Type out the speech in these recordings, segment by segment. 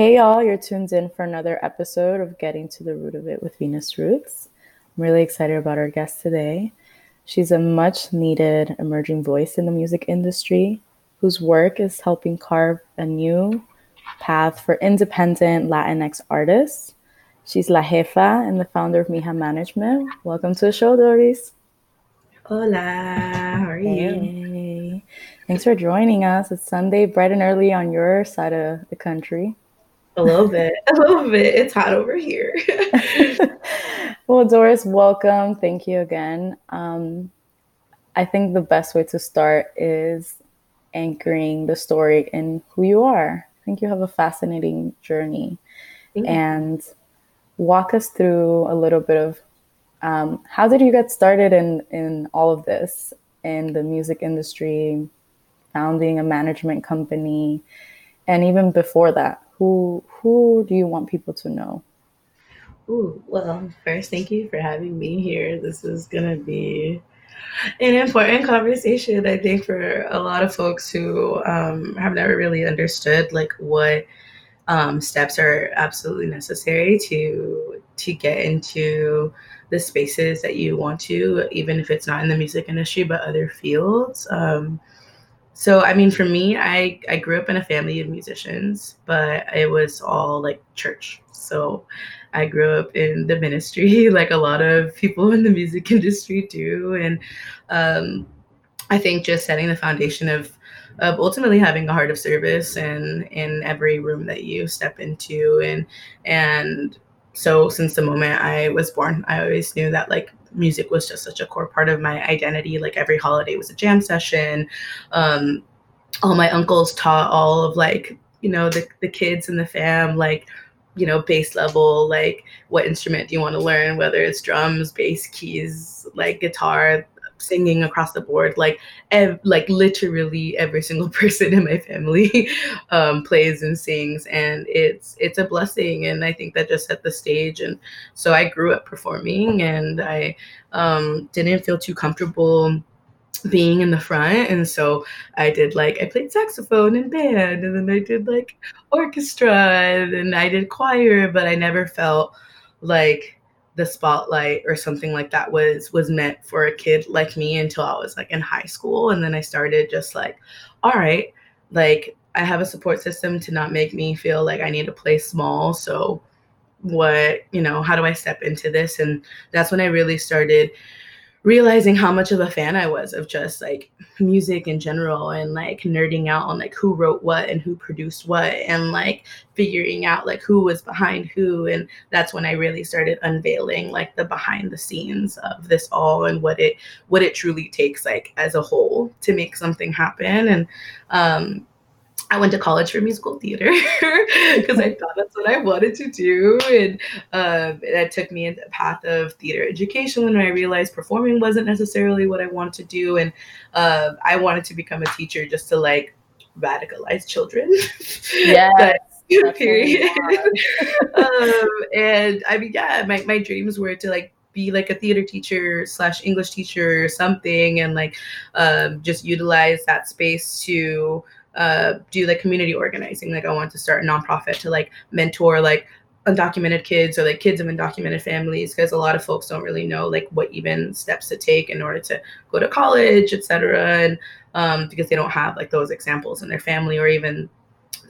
Hey, y'all, you're tuned in for another episode of Getting to the Root of It with Venus Roots. I'm really excited about our guest today. She's a much needed emerging voice in the music industry whose work is helping carve a new path for independent Latinx artists. She's La Jefa and the founder of Mija Management. Welcome to the show, Doris. Hola, how are you? Hey. Thanks for joining us. It's Sunday, bright and early on your side of the country. A little bit, a little bit. It's hot over here. well, Doris, welcome. Thank you again. Um, I think the best way to start is anchoring the story in who you are. I think you have a fascinating journey. And walk us through a little bit of um, how did you get started in, in all of this in the music industry, founding a management company, and even before that? Who who do you want people to know? Ooh, well, first, thank you for having me here. This is gonna be an important conversation, I think, for a lot of folks who um, have never really understood like what um, steps are absolutely necessary to to get into the spaces that you want to, even if it's not in the music industry but other fields. Um, so, I mean, for me, I, I grew up in a family of musicians, but it was all like church. So, I grew up in the ministry, like a lot of people in the music industry do. And um, I think just setting the foundation of, of ultimately having a heart of service and in every room that you step into. And, and so since the moment I was born, I always knew that like music was just such a core part of my identity. Like every holiday was a jam session. Um, all my uncles taught all of like, you know, the, the kids in the fam, like, you know, bass level, like what instrument do you want to learn, whether it's drums, bass, keys, like guitar, singing across the board like ev- like literally every single person in my family um, plays and sings and it's it's a blessing and i think that just set the stage and so i grew up performing and i um, didn't feel too comfortable being in the front and so i did like i played saxophone in band and then i did like orchestra and i did choir but i never felt like the spotlight or something like that was was meant for a kid like me until I was like in high school. And then I started just like all right like I have a support system to not make me feel like I need to play small. So what you know how do I step into this? And that's when I really started realizing how much of a fan I was of just like music in general and like nerding out on like who wrote what and who produced what and like figuring out like who was behind who. And that's when I really started unveiling like the behind the scenes of this all and what it what it truly takes like as a whole to make something happen. And um I went to college for musical theater because I thought that's what I wanted to do. And um, that took me into the path of theater education when I realized performing wasn't necessarily what I wanted to do. And uh, I wanted to become a teacher just to like radicalize children. Yeah. period. um, and I mean, yeah, my, my dreams were to like be like a theater teacher slash English teacher or something and like um, just utilize that space to uh, do like community organizing. Like I want to start a nonprofit to like mentor like undocumented kids or like kids of undocumented families because a lot of folks don't really know like what even steps to take in order to go to college, etc. And um, because they don't have like those examples in their family or even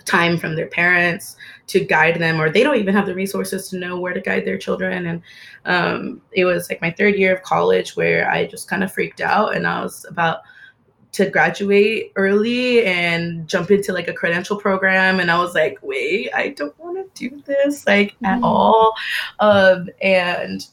time from their parents to guide them or they don't even have the resources to know where to guide their children and um, it was like my third year of college where i just kind of freaked out and i was about to graduate early and jump into like a credential program and i was like wait i don't want to do this like mm-hmm. at all um, and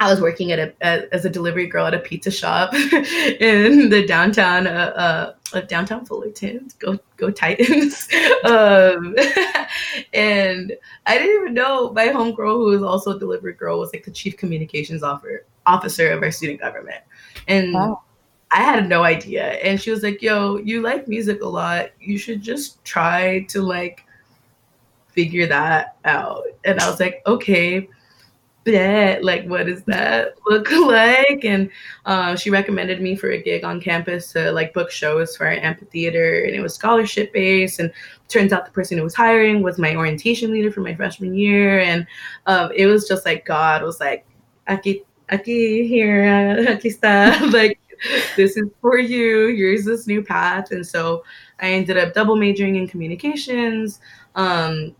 I was working at a, a, as a delivery girl at a pizza shop in the downtown uh, uh, downtown Fullerton. Go go Titans! um, and I didn't even know my homegirl, who was also a delivery girl, was like the chief communications officer officer of our student government. And wow. I had no idea. And she was like, yo, you like music a lot. You should just try to like figure that out. And I was like, okay. bet like what does that look like and uh, she recommended me for a gig on campus to like book shows for our amphitheater and it was scholarship based and turns out the person who was hiring was my orientation leader for my freshman year and um, it was just like god was like aquí aquí here aquí está like this is for you here's this new path and so i ended up double majoring in communications um,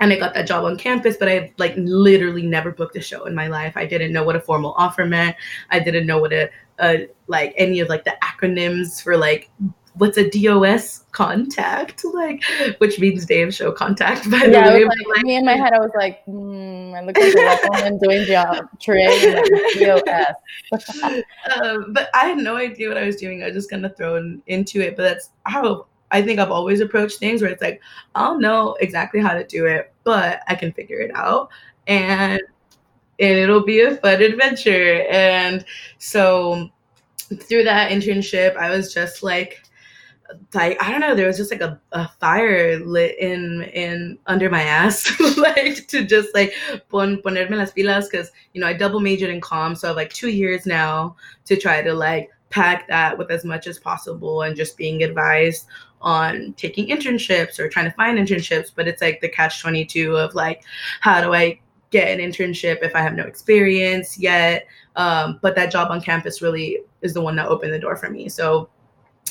and I got that job on campus, but I like literally never booked a show in my life. I didn't know what a formal offer meant. I didn't know what a, a like any of like the acronyms for like what's a DOS contact like, which means day of show contact. By yeah, the way, like, like, me in my head, I was like, mm, I look like a woman doing job trade DOS. um, but I had no idea what I was doing. I was just kind of thrown into it. But that's how I think I've always approached things where it's like, I'll know exactly how to do it, but I can figure it out. And and it'll be a fun adventure. And so through that internship, I was just like like I don't know, there was just like a, a fire lit in in under my ass, like to just like pon ponerme las pilas because you know I double majored in comms, so I have like two years now to try to like pack that with as much as possible and just being advised on taking internships or trying to find internships, but it's like the catch 22 of like, how do I get an internship if I have no experience yet? Um, but that job on campus really is the one that opened the door for me. So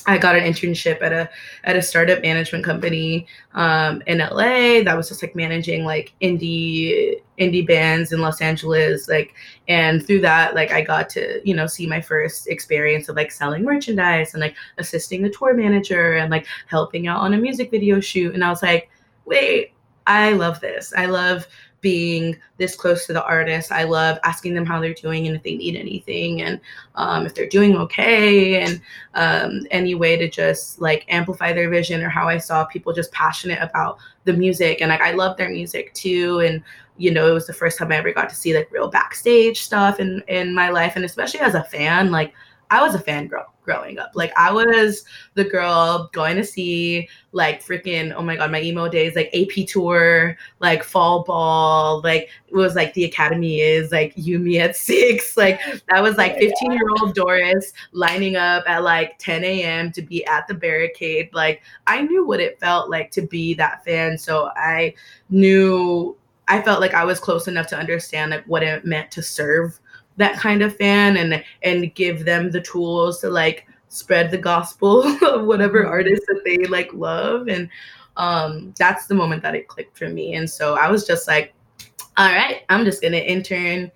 I got an internship at a at a startup management company um, in LA that was just like managing like indie indie bands in Los Angeles like and through that like I got to you know see my first experience of like selling merchandise and like assisting the tour manager and like helping out on a music video shoot and I was like wait I love this. I love being this close to the artist. I love asking them how they're doing and if they need anything and um, if they're doing okay and um, any way to just like amplify their vision or how I saw people just passionate about the music. And like I love their music too. And you know it was the first time I ever got to see like real backstage stuff in in my life. And especially as a fan like I was a fan girl growing up. Like I was the girl going to see like freaking oh my god my emo days like AP tour like fall ball like it was like the Academy is like You Me at six like that was like 15 year old Doris lining up at like 10 a.m. to be at the barricade like I knew what it felt like to be that fan so I knew I felt like I was close enough to understand like what it meant to serve that kind of fan and and give them the tools to like spread the gospel of whatever mm-hmm. artist that they like love. And um that's the moment that it clicked for me. And so i was just like all right i'm just gonna intern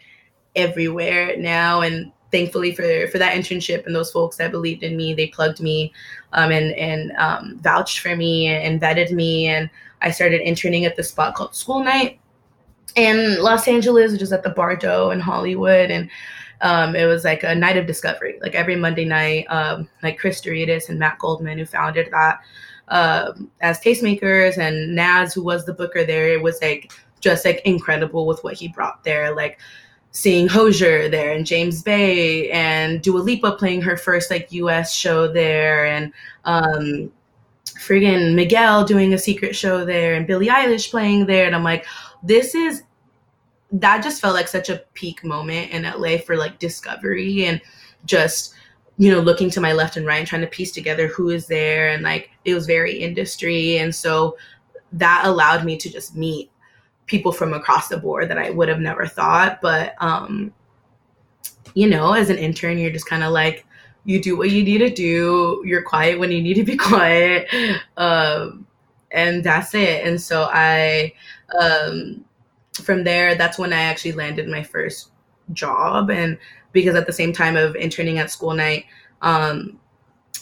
everywhere now. And thankfully for for that internship and those folks that believed in me they plugged me um, and and um, vouched for me and vetted me. And i started interning at this spot called school night in Los Angeles, which is at the Bardot in Hollywood, and um, it was like a night of discovery. Like every Monday night, um, like Chris Douridas and Matt Goldman, who founded that, um, as tastemakers, and Naz, who was the booker there, it was like just like incredible with what he brought there. Like seeing Hozier there and James Bay and Dua Lipa playing her first like U.S. show there, and um, friggin' Miguel doing a secret show there, and Billie Eilish playing there, and I'm like, this is that just felt like such a peak moment in LA for like discovery and just you know looking to my left and right and trying to piece together who is there and like it was very industry. And so that allowed me to just meet people from across the board that I would have never thought. But um you know as an intern you're just kind of like you do what you need to do. You're quiet when you need to be quiet. Um and that's it. And so I um from there, that's when I actually landed my first job. And because at the same time of interning at school night, um,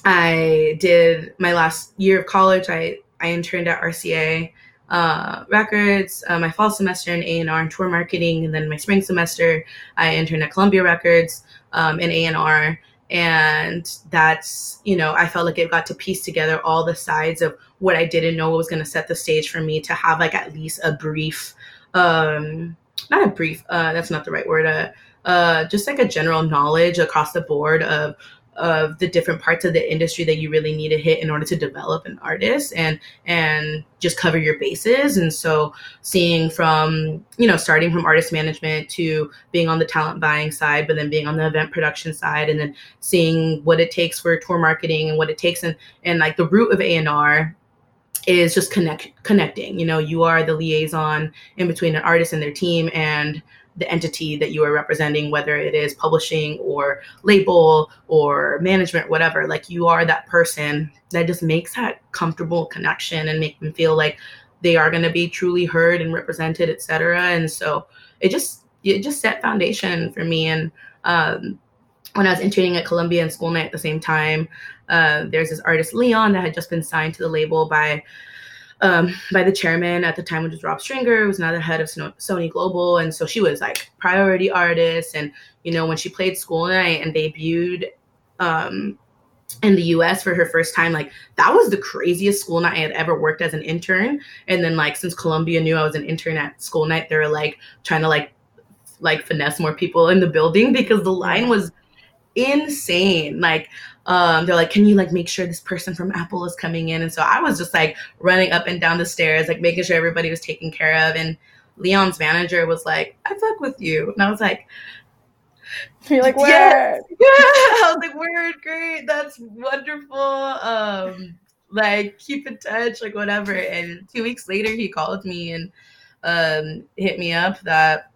I did my last year of college. I, I interned at RCA uh, Records, uh, my fall semester in A&R and tour marketing. And then my spring semester, I interned at Columbia Records um, in A&R. And that's, you know, I felt like it got to piece together all the sides of what I didn't know was going to set the stage for me to have like at least a brief um, not a brief, uh, that's not the right word, uh, uh, just like a general knowledge across the board of of the different parts of the industry that you really need to hit in order to develop an artist and and just cover your bases. And so seeing from you know starting from artist management to being on the talent buying side but then being on the event production side and then seeing what it takes for tour marketing and what it takes and and like the root of A&R is just connect connecting you know you are the liaison in between an artist and their team and the entity that you are representing, whether it is publishing or label or management, whatever. Like you are that person that just makes that comfortable connection and make them feel like they are going to be truly heard and represented, etc. And so it just it just set foundation for me. And um, when I was interning at Columbia and School Night at the same time, uh, there's this artist Leon that had just been signed to the label by um, by the chairman at the time, which was Rob Stringer, who was now the head of Sony Global. And so she was like priority artist. And, you know, when she played School Night and debuted um, in the US for her first time, like that was the craziest school night I had ever worked as an intern. And then like since Columbia knew I was an intern at school night, they were like trying to like like finesse more people in the building because the line was insane. Like um, they're like, can you like make sure this person from Apple is coming in? And so I was just like running up and down the stairs, like making sure everybody was taken care of. And Leon's manager was like, I fuck with you. And I was like, you're like, word. Yes. Yeah. I was like, word, great. That's wonderful. Um, like keep in touch, like whatever. And two weeks later he called me and um hit me up that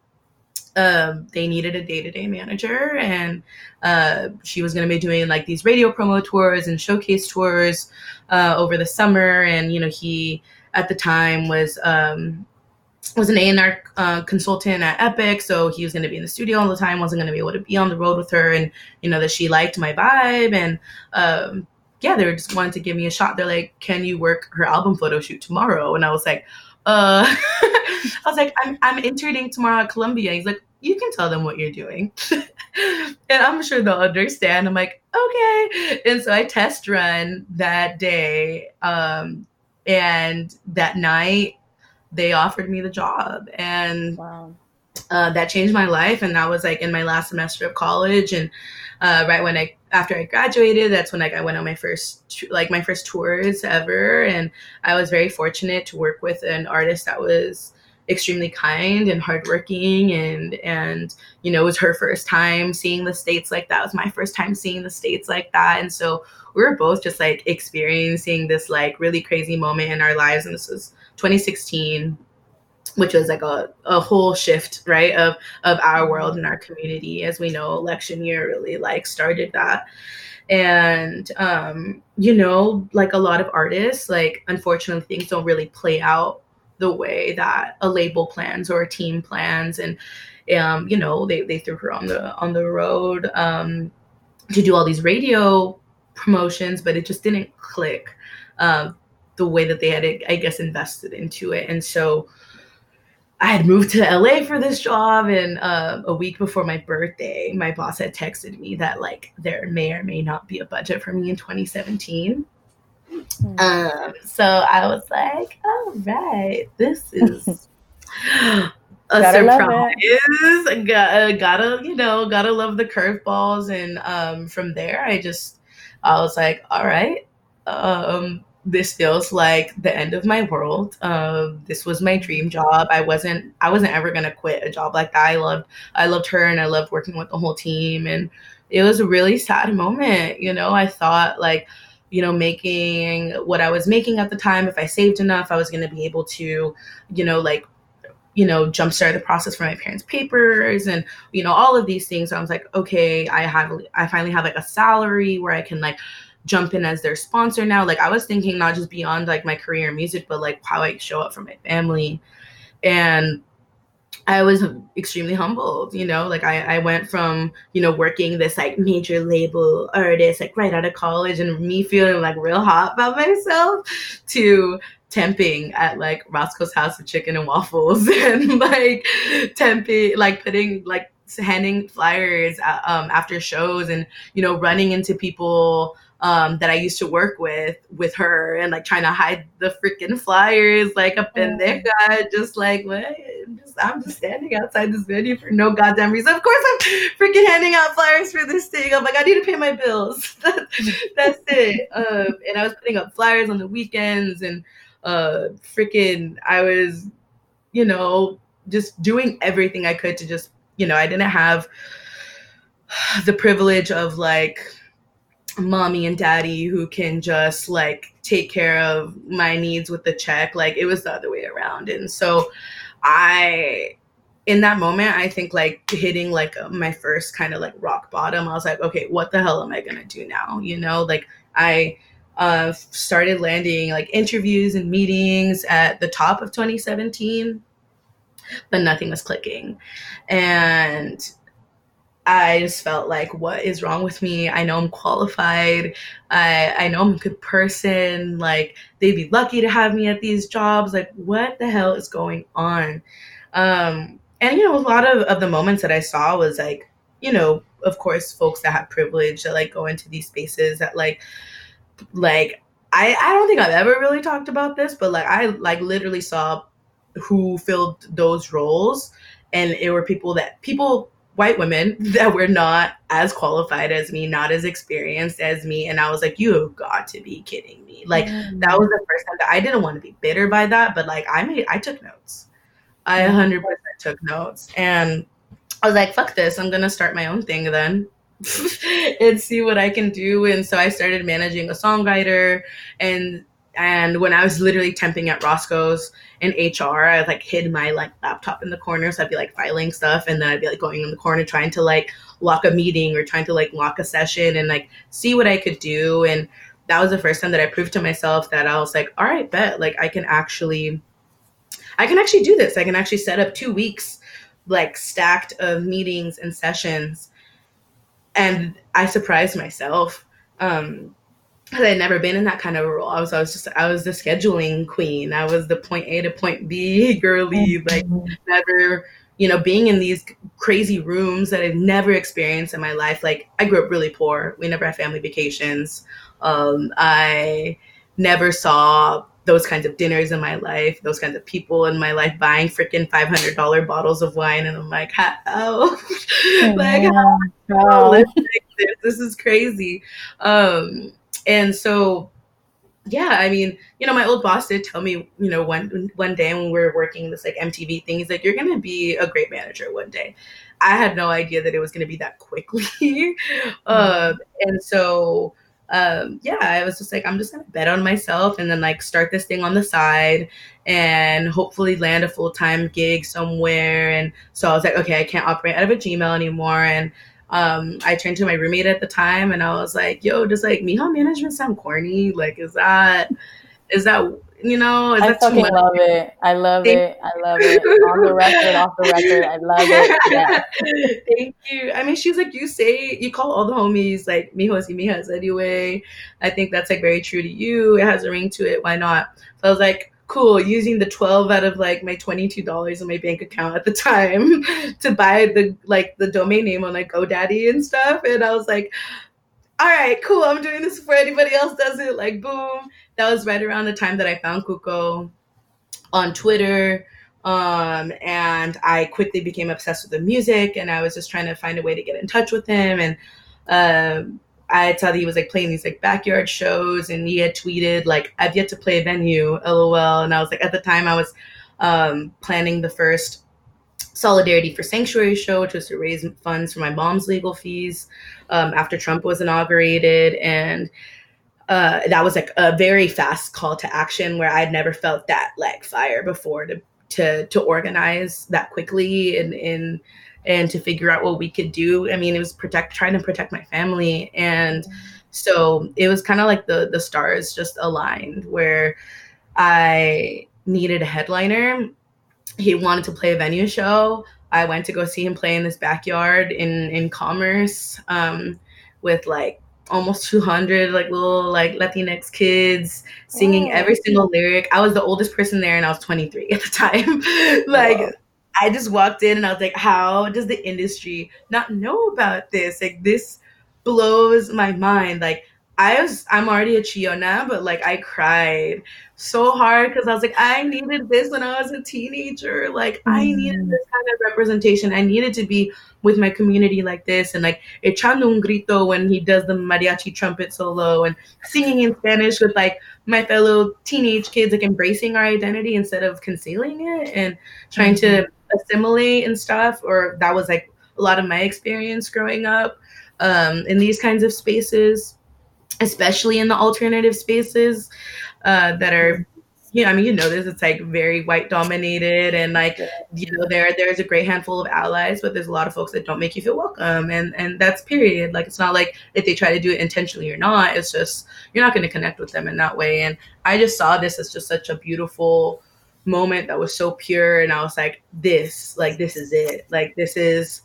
um, they needed a day-to-day manager and uh, she was going to be doing like these radio promo tours and showcase tours uh, over the summer and you know he at the time was um, was an A&R uh, consultant at Epic, so he was going to be in the studio all the time. wasn't going to be able to be on the road with her, and you know that she liked my vibe, and um, yeah, they were just wanted to give me a shot. They're like, "Can you work her album photo shoot tomorrow?" And I was like, "Uh," I was like, "I'm I'm interning tomorrow at Columbia." He's like, you can tell them what you're doing. and I'm sure they'll understand. I'm like, okay. And so I test run that day. Um, and that night, they offered me the job. And wow. uh, that changed my life. And that was like in my last semester of college. And uh, right when I, after I graduated, that's when like I went on my first, like my first tours ever. And I was very fortunate to work with an artist that was extremely kind and hardworking and and you know it was her first time seeing the states like that. It was my first time seeing the states like that. And so we were both just like experiencing this like really crazy moment in our lives. And this was 2016 which was like a, a whole shift right of of our world and our community as we know election year really like started that. And um you know like a lot of artists like unfortunately things don't really play out the way that a label plans or a team plans and um, you know they, they threw her on the on the road um, to do all these radio promotions but it just didn't click um, the way that they had i guess invested into it and so I had moved to LA for this job, and uh, a week before my birthday, my boss had texted me that like there may or may not be a budget for me in 2017. Mm. Um, so I was like, all right, this is a gotta surprise. Gotta, gotta, you know, gotta love the curveballs. And um, from there, I just, I was like, all right, um, this feels like the end of my world. Um, this was my dream job. I wasn't, I wasn't ever gonna quit a job like that. I loved, I loved her, and I loved working with the whole team. And it was a really sad moment. You know, I thought like you know, making what I was making at the time. If I saved enough, I was going to be able to, you know, like, you know, jumpstart the process for my parents' papers and, you know, all of these things. So I was like, okay, I have, I finally have like a salary where I can like jump in as their sponsor now. Like I was thinking not just beyond like my career in music, but like how I show up for my family. And I was extremely humbled, you know, like I, I went from, you know, working this like major label artist, like right out of college and me feeling like real hot about myself to temping at like Roscoe's House of Chicken and Waffles and like temping, like putting like handing flyers uh, um, after shows and, you know, running into people um, that I used to work with with her and like trying to hide the freaking flyers like up in their there, just like what just I'm just standing outside this venue for no goddamn reason. Of course I'm freaking handing out flyers for this thing. I'm like, I need to pay my bills. That's it. Um, and I was putting up flyers on the weekends and uh freaking I was, you know, just doing everything I could to just, you know, I didn't have the privilege of like mommy and daddy who can just like take care of my needs with the check. Like it was the other way around. And so I in that moment, I think like hitting like my first kind of like rock bottom, I was like, okay, what the hell am I gonna do now? You know, like I uh, started landing like interviews and meetings at the top of 2017, but nothing was clicking. And I just felt like, what is wrong with me? I know I'm qualified. I I know I'm a good person. Like they'd be lucky to have me at these jobs. Like what the hell is going on? Um, and you know, a lot of, of the moments that I saw was like, you know, of course, folks that have privilege that like go into these spaces that like, like I I don't think I've ever really talked about this, but like I like literally saw who filled those roles, and it were people that people white women that were not as qualified as me, not as experienced as me. And I was like, you have got to be kidding me. Like mm. that was the first time that I didn't want to be bitter by that, but like I made I took notes. I 100% took notes. And I was like, fuck this. I'm going to start my own thing then. and see what I can do. And so I started managing a songwriter and and when I was literally temping at Roscoe's in HR, I like hid my like laptop in the corner. So I'd be like filing stuff and then I'd be like going in the corner trying to like lock a meeting or trying to like lock a session and like see what I could do. And that was the first time that I proved to myself that I was like, all right, bet like I can actually I can actually do this. I can actually set up two weeks like stacked of meetings and sessions. And I surprised myself. Um I had never been in that kind of a role. I was, I was just, I was the scheduling queen. I was the point A to point B girly, like mm-hmm. never, you know, being in these crazy rooms that I've never experienced in my life. Like I grew up really poor. We never had family vacations. Um, I never saw those kinds of dinners in my life, those kinds of people in my life buying freaking five hundred dollar bottles of wine, and I'm like, how, like, how? This? this is crazy. Um, and so yeah, I mean, you know, my old boss did tell me, you know, one one day when we were working this like MTV thing, he's like, "You're gonna be a great manager one day." I had no idea that it was gonna be that quickly, mm-hmm. uh, and so um, yeah, I was just like, I'm just gonna bet on myself and then like start this thing on the side and hopefully land a full time gig somewhere. And so I was like, okay, I can't operate out of a Gmail anymore, and um, I turned to my roommate at the time and I was like, yo, does like Mija management sound corny? Like, is that, is that, you know, is I that fucking love it. I love Thank it. I love it. On the record, off the record. I love it. Yeah. Thank you. I mean, she's like, you say, you call all the homies like Mijos y Mijas anyway. I think that's like very true to you. It has a ring to it. Why not? So I was like, cool using the 12 out of like my $22 in my bank account at the time to buy the like the domain name on like GoDaddy and stuff. And I was like, all right, cool. I'm doing this before anybody else does it. Like, boom. That was right around the time that I found Cuco on Twitter. Um, and I quickly became obsessed with the music and I was just trying to find a way to get in touch with him. And um, I saw that he was like playing these like backyard shows and he had tweeted like I've yet to play a venue, lol. And I was like at the time I was um, planning the first Solidarity for Sanctuary show, which was to raise funds for my mom's legal fees um, after Trump was inaugurated. And uh, that was like a very fast call to action where I'd never felt that like fire before to to to organize that quickly and in and to figure out what we could do. I mean, it was protect trying to protect my family and so it was kind of like the the stars just aligned where I needed a headliner. He wanted to play a venue show. I went to go see him play in this backyard in in Commerce um, with like almost 200 like little like Latinx kids singing oh. every single lyric. I was the oldest person there and I was 23 at the time. like I just walked in and I was like, how does the industry not know about this? Like this blows my mind. Like I was I'm already a chillona, but like I cried so hard because I was like, I needed this when I was a teenager. Like mm-hmm. I needed this kind of representation. I needed to be with my community like this and like echando un grito when he does the mariachi trumpet solo and singing in Spanish with like my fellow teenage kids, like embracing our identity instead of concealing it and trying mm-hmm. to assimilate and stuff. Or that was like a lot of my experience growing up um, in these kinds of spaces especially in the alternative spaces uh, that are you know, I mean, you know this, it's like very white dominated and like, you know, there there's a great handful of allies, but there's a lot of folks that don't make you feel welcome. And and that's period. Like it's not like if they try to do it intentionally or not, it's just you're not gonna connect with them in that way. And I just saw this as just such a beautiful moment that was so pure and I was like, this, like this is it. Like this is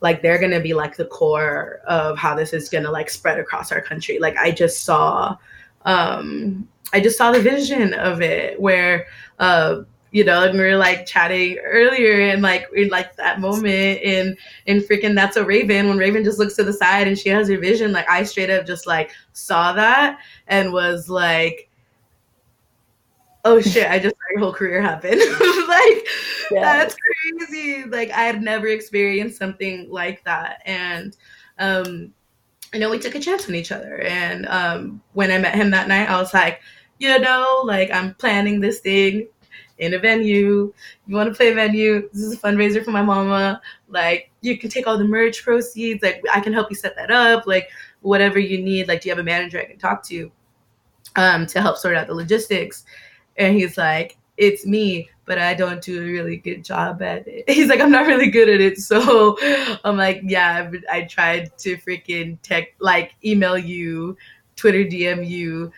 like they're gonna be like the core of how this is gonna like spread across our country. Like I just saw, um, I just saw the vision of it where, uh, you know, and we were like chatting earlier and like in like that moment in in freaking That's So Raven when Raven just looks to the side and she has her vision. Like I straight up just like saw that and was like oh shit, I just saw your whole career happen. like yeah. that's crazy. Like I had never experienced something like that. And um I know we took a chance on each other. And um when I met him that night, I was like, you know, like I'm planning this thing in a venue. You want to play a venue? This is a fundraiser for my mama. Like you can take all the merch proceeds. Like I can help you set that up. Like whatever you need. Like do you have a manager I can talk to um, to help sort out the logistics? And he's like, it's me, but I don't do a really good job at it. He's like, I'm not really good at it. So I'm like, yeah, I tried to freaking tech, like email you, Twitter DM you,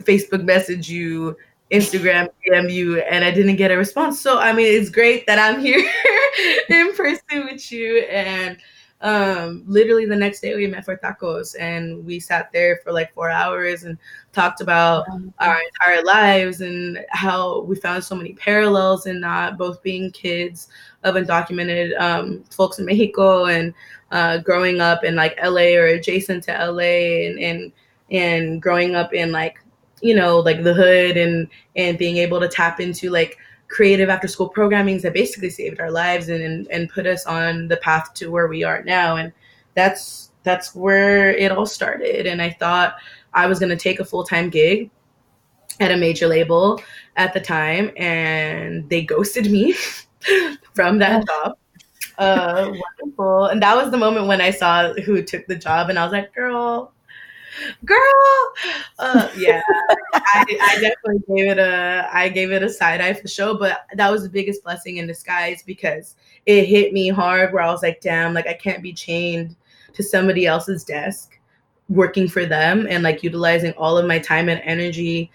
Facebook message you, Instagram DM you, and I didn't get a response. So I mean, it's great that I'm here in person with you and um, literally the next day we met for tacos and we sat there for like four hours and talked about our entire lives and how we found so many parallels in that both being kids of undocumented um, folks in Mexico and uh, growing up in like LA or adjacent to LA and, and and growing up in like you know like the hood and and being able to tap into like creative after school programming that basically saved our lives and, and, and put us on the path to where we are now. And that's that's where it all started. And I thought I was gonna take a full time gig at a major label at the time, and they ghosted me from that job. Uh, wonderful. And that was the moment when I saw who took the job, and I was like, girl, girl. Uh, yeah, I, I, definitely gave it a I gave it a side eye for sure, but that was the biggest blessing in disguise because it hit me hard where I was like, damn, like I can't be chained to somebody else's desk working for them and like utilizing all of my time and energy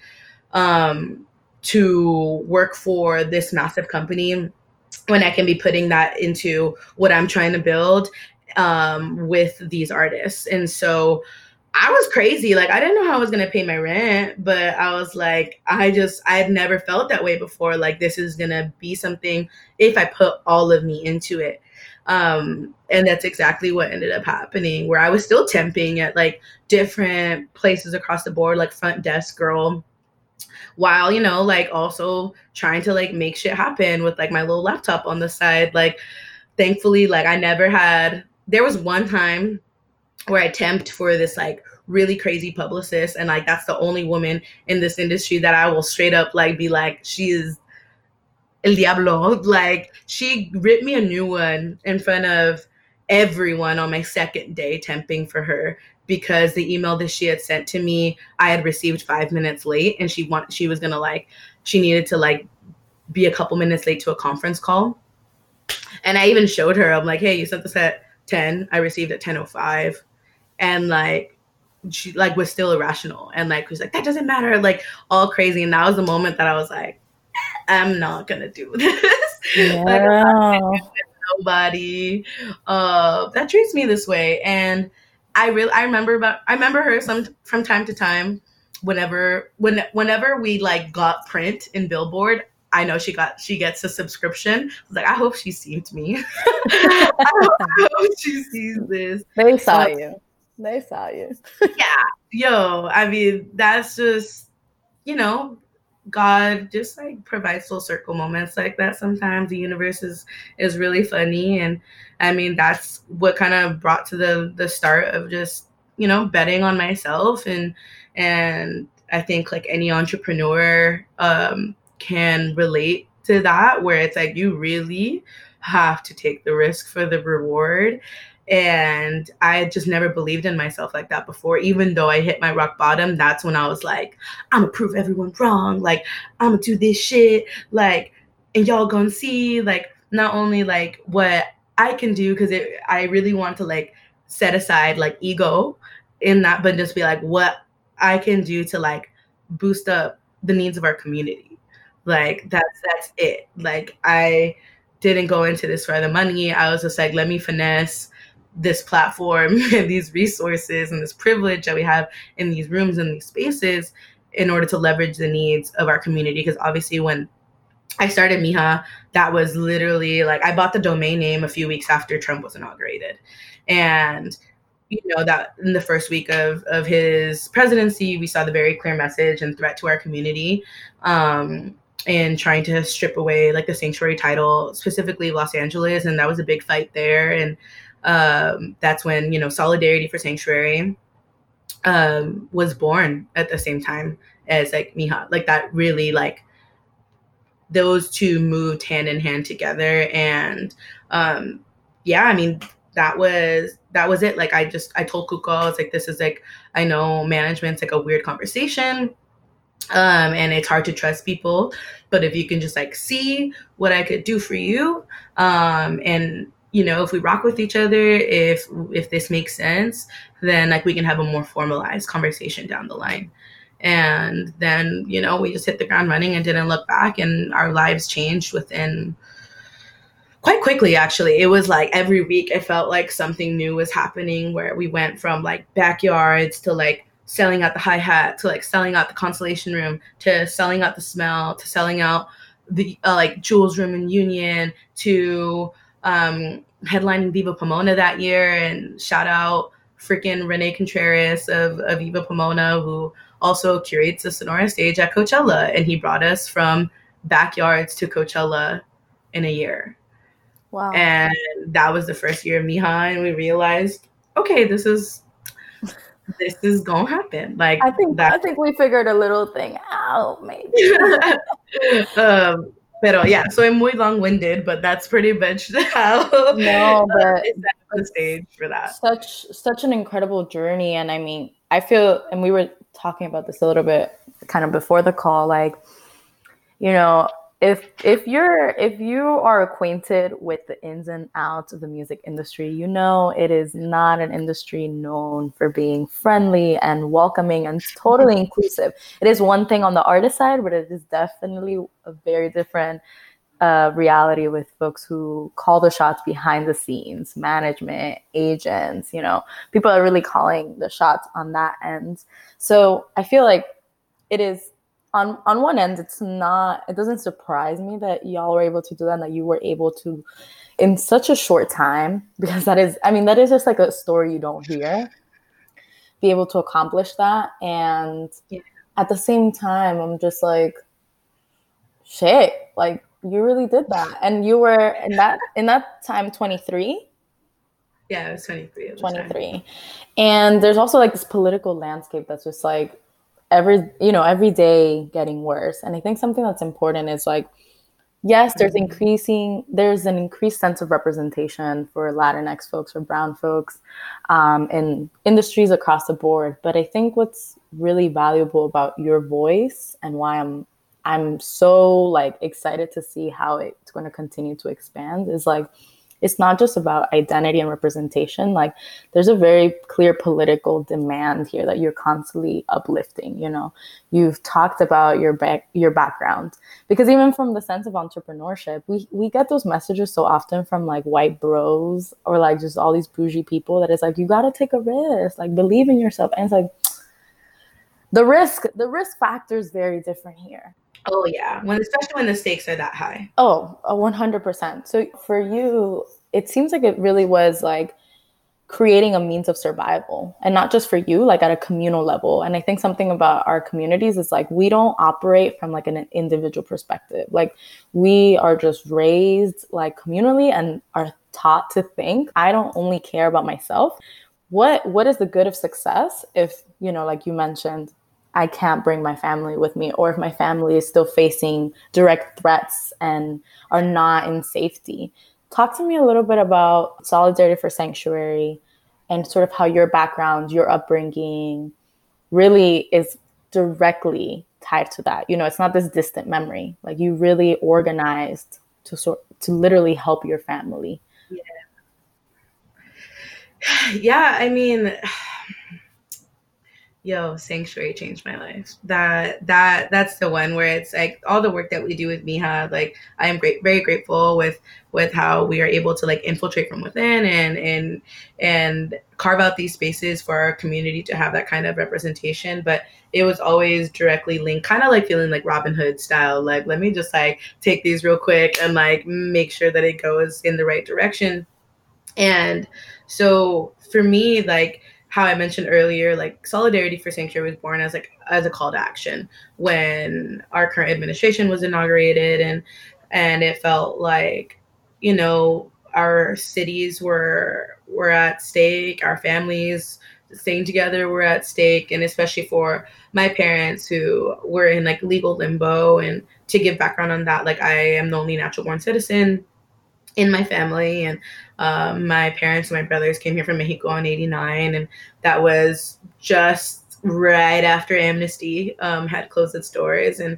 um to work for this massive company when I can be putting that into what I'm trying to build um, with these artists. And so I was crazy. Like I didn't know how I was gonna pay my rent, but I was like, I just I had never felt that way before. Like this is gonna be something if I put all of me into it. Um, and that's exactly what ended up happening, where I was still temping at like different places across the board, like front desk girl, while, you know, like also trying to like make shit happen with like my little laptop on the side. Like thankfully, like I never had there was one time where I temped for this like really crazy publicist and like that's the only woman in this industry that I will straight up like be like she is el diablo. Like she ripped me a new one in front of everyone on my second day temping for her because the email that she had sent to me I had received 5 minutes late and she want she was going to like she needed to like be a couple minutes late to a conference call. And I even showed her I'm like hey you sent this at 10 I received at 10:05 and like she like was still irrational and like was like that doesn't matter like all crazy and that was the moment that i was like i'm not gonna do this yeah. like, nobody uh that treats me this way and i really i remember about i remember her some from time to time whenever when whenever we like got print in billboard I know she got she gets a subscription. I was like, I hope she sees me. I, hope, I, hope, she sees this. They saw you they saw you. yeah. Yo, I mean, that's just, you know, God just like provides full circle moments like that. Sometimes the universe is is really funny, and I mean that's what kind of brought to the the start of just you know betting on myself and and I think like any entrepreneur um, can relate to that where it's like you really have to take the risk for the reward and I just never believed in myself like that before. Even though I hit my rock bottom, that's when I was like, I'm gonna prove everyone wrong. Like, I'm gonna do this shit. Like, and y'all gonna see, like, not only like what I can do, because I really want to like set aside like ego in that, but just be like, what I can do to like boost up the needs of our community. Like, that's that's it. Like, I didn't go into this for the money. I was just like, let me finesse this platform and these resources and this privilege that we have in these rooms and these spaces in order to leverage the needs of our community. Because obviously, when I started Mija, that was literally like I bought the domain name a few weeks after Trump was inaugurated. And you know that in the first week of of his presidency, we saw the very clear message and threat to our community. Um, and trying to strip away like the sanctuary title, specifically Los Angeles, and that was a big fight there. And um, that's when you know solidarity for sanctuary um, was born at the same time as like mija like that really like those two moved hand in hand together and um yeah i mean that was that was it. Like i just i told Cuco i was like this is like i know management's like a weird conversation um and it's hard to trust people but if you can just like see what i could do for you um and you know if we rock with each other if if this makes sense then like we can have a more formalized conversation down the line. And then you know we just hit the ground running and didn't look back and our lives changed within quite quickly actually. It was like every week it felt like something new was happening where we went from like backyards to like selling out the hi-hat to like selling out the constellation room to selling out the smell to selling out the uh, like jules room in union to um, headlining Viva Pomona that year. And shout out freaking Renee Contreras of, of Viva Pomona, who also curates the Sonora stage at Coachella. And he brought us from backyards to Coachella in a year. Wow. And that was the first year of Mija, and we realized, okay, this is this is gonna happen. Like I think that I think we figured a little thing out, maybe. um, Pero uh, yeah, so I'm muy long-winded, but that's pretty much how no, but the stage for that. Such such an incredible journey, and I mean, I feel, and we were talking about this a little bit, kind of before the call, like, you know, if if you're if you are acquainted with the ins and outs of the music industry you know it is not an industry known for being friendly and welcoming and totally inclusive. It is one thing on the artist side but it is definitely a very different uh, reality with folks who call the shots behind the scenes management agents you know. People are really calling the shots on that end. So i feel like it is on on one end it's not it doesn't surprise me that y'all were able to do that and that you were able to in such a short time because that is i mean that is just like a story you don't hear be able to accomplish that and yeah. at the same time i'm just like shit like you really did that and you were in that in that time 23 yeah, it was 23. 23. And there's also like this political landscape that's just like every you know every day getting worse and i think something that's important is like yes there's mm-hmm. increasing there's an increased sense of representation for latinx folks or brown folks um, in industries across the board but i think what's really valuable about your voice and why i'm i'm so like excited to see how it's going to continue to expand is like it's not just about identity and representation like there's a very clear political demand here that you're constantly uplifting you know? You've talked about your back your background because even from the sense of entrepreneurship we we get those messages so often from like white bros or like just all these bougie people that it's like you got to take a risk like believe in yourself and it's like the risk the risk factor is very different here Oh yeah, when especially when the stakes are that high. Oh, one hundred percent. So for you, it seems like it really was like creating a means of survival and not just for you like at a communal level. And i think something about our communities is like we don't operate from like an individual perspective. Like we are just raised like communally and are taught to think. I don't only care about myself. What what is the good of success if you know like you mentioned i can't bring my family with me or if my family is still facing direct threats and are not in safety Talk to me a little bit about Solidarity for Sanctuary and sort of how your background, your upbringing really is directly tied to that. You know, it's not this distant memory. Like you really organized to sort to literally help your family. Yeah. Yeah, I mean yo sanctuary changed my life. That that that's the one where it's like all the work that we do with Mija like i am great very grateful with with how we are able to like infiltrate from within and and and carve out these spaces for our community to have that kind of representation. But it was always directly linked kind of like feeling like robin hood style like let me just like take these real quick and like make sure that it goes in the right direction. And so for me like how I mentioned earlier, like Solidarity for Sanctuary was born as like as a call to action when our current administration was inaugurated and and it felt like, you know, our cities were were at stake, our families staying together were at stake, and especially for my parents who were in like legal limbo. And to give background on that, like I am the only natural born citizen in my family and um, my parents and my brothers came here from mexico in 89 and that was just right after amnesty um, had closed its doors and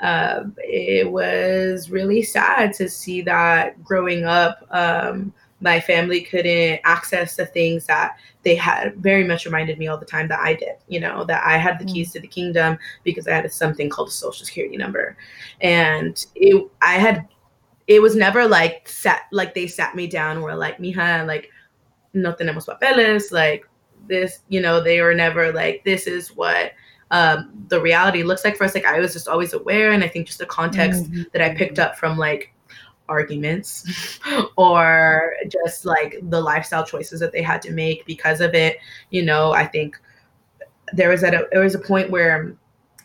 uh, it was really sad to see that growing up um, my family couldn't access the things that they had very much reminded me all the time that I did, you know, that I had the keys to the kingdom because I had something called a social security number. And it, I had it was never like sat like they sat me down were like mija like no tenemos papeles like this you know they were never like this is what um, the reality looks like for us like i was just always aware and i think just the context mm-hmm. that i picked up from like arguments or just like the lifestyle choices that they had to make because of it you know i think there was at a there was a point where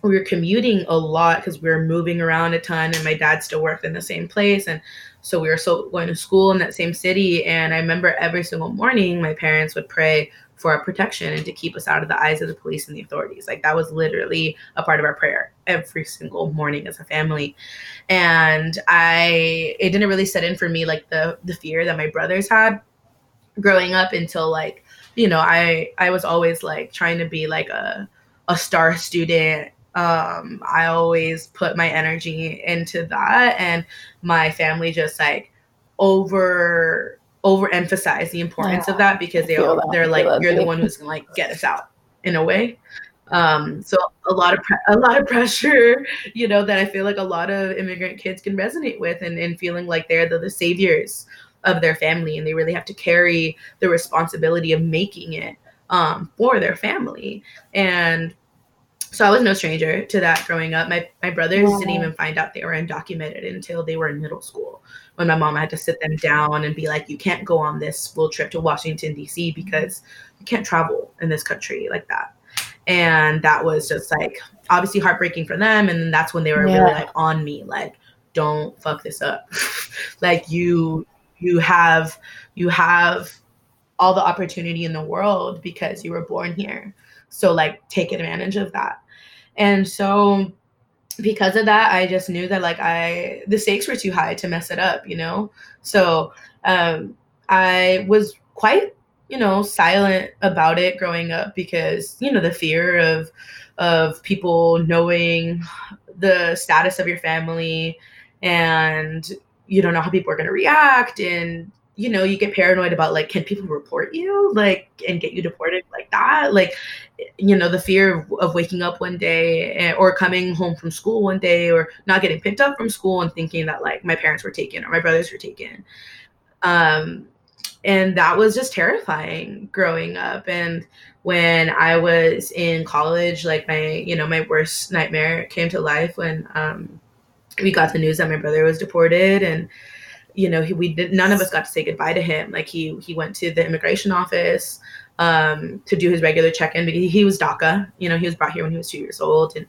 we were commuting a lot because we were moving around a ton and my dad still worked in the same place. And so we were so going to school in that same city. And i remember every single morning my parents would pray for our protection and to keep us out of the eyes of the police and the authorities. Like that was literally a part of our prayer every single morning as a family. And i it didn't really set in for me like the the fear that my brothers had growing up until like you know i i was always like trying to be like a a star student um, I always put my energy into that, and my family just like over overemphasize the importance yeah, of that because they they're like you're the one who's gonna like get us out in a way. Um, so a lot of pre- a lot of pressure, you know, that I feel like a lot of immigrant kids can resonate with, and, and feeling like they're the, the saviors of their family, and they really have to carry the responsibility of making it um, for their family. And so I was no stranger to that growing up. My my brothers didn't even find out they were undocumented until they were in middle school. When my mom had to sit them down and be like, "You can't go on this school trip to Washington D.C. because you can't travel in this country like that." And that was just like obviously heartbreaking for them. And that's when they were yeah. really like on me, like, "Don't fuck this up." like you you have you have all the opportunity in the world because you were born here so like take advantage of that. And so because of that, I just knew that like I the stakes were too high to mess it up, you know? So um I was quite, you know, silent about it growing up because, you know, the fear of of people knowing the status of your family and you don't know how people are going to react and you know, you get paranoid about like, can people report you like and get you deported like that? Like, you know, the fear of, of waking up one day and, or coming home from school one day or not getting picked up from school and thinking that like my parents were taken or my brothers were taken. Um, and that was just terrifying growing up. And when I was in college, like my, you know, my worst nightmare came to life when um, we got the news that my brother was deported and you know, he, we did, none of us got to say goodbye to him. Like he, he went to the immigration office um, to do his regular check-in because he was DACA. You know, he was brought here when he was two years old, and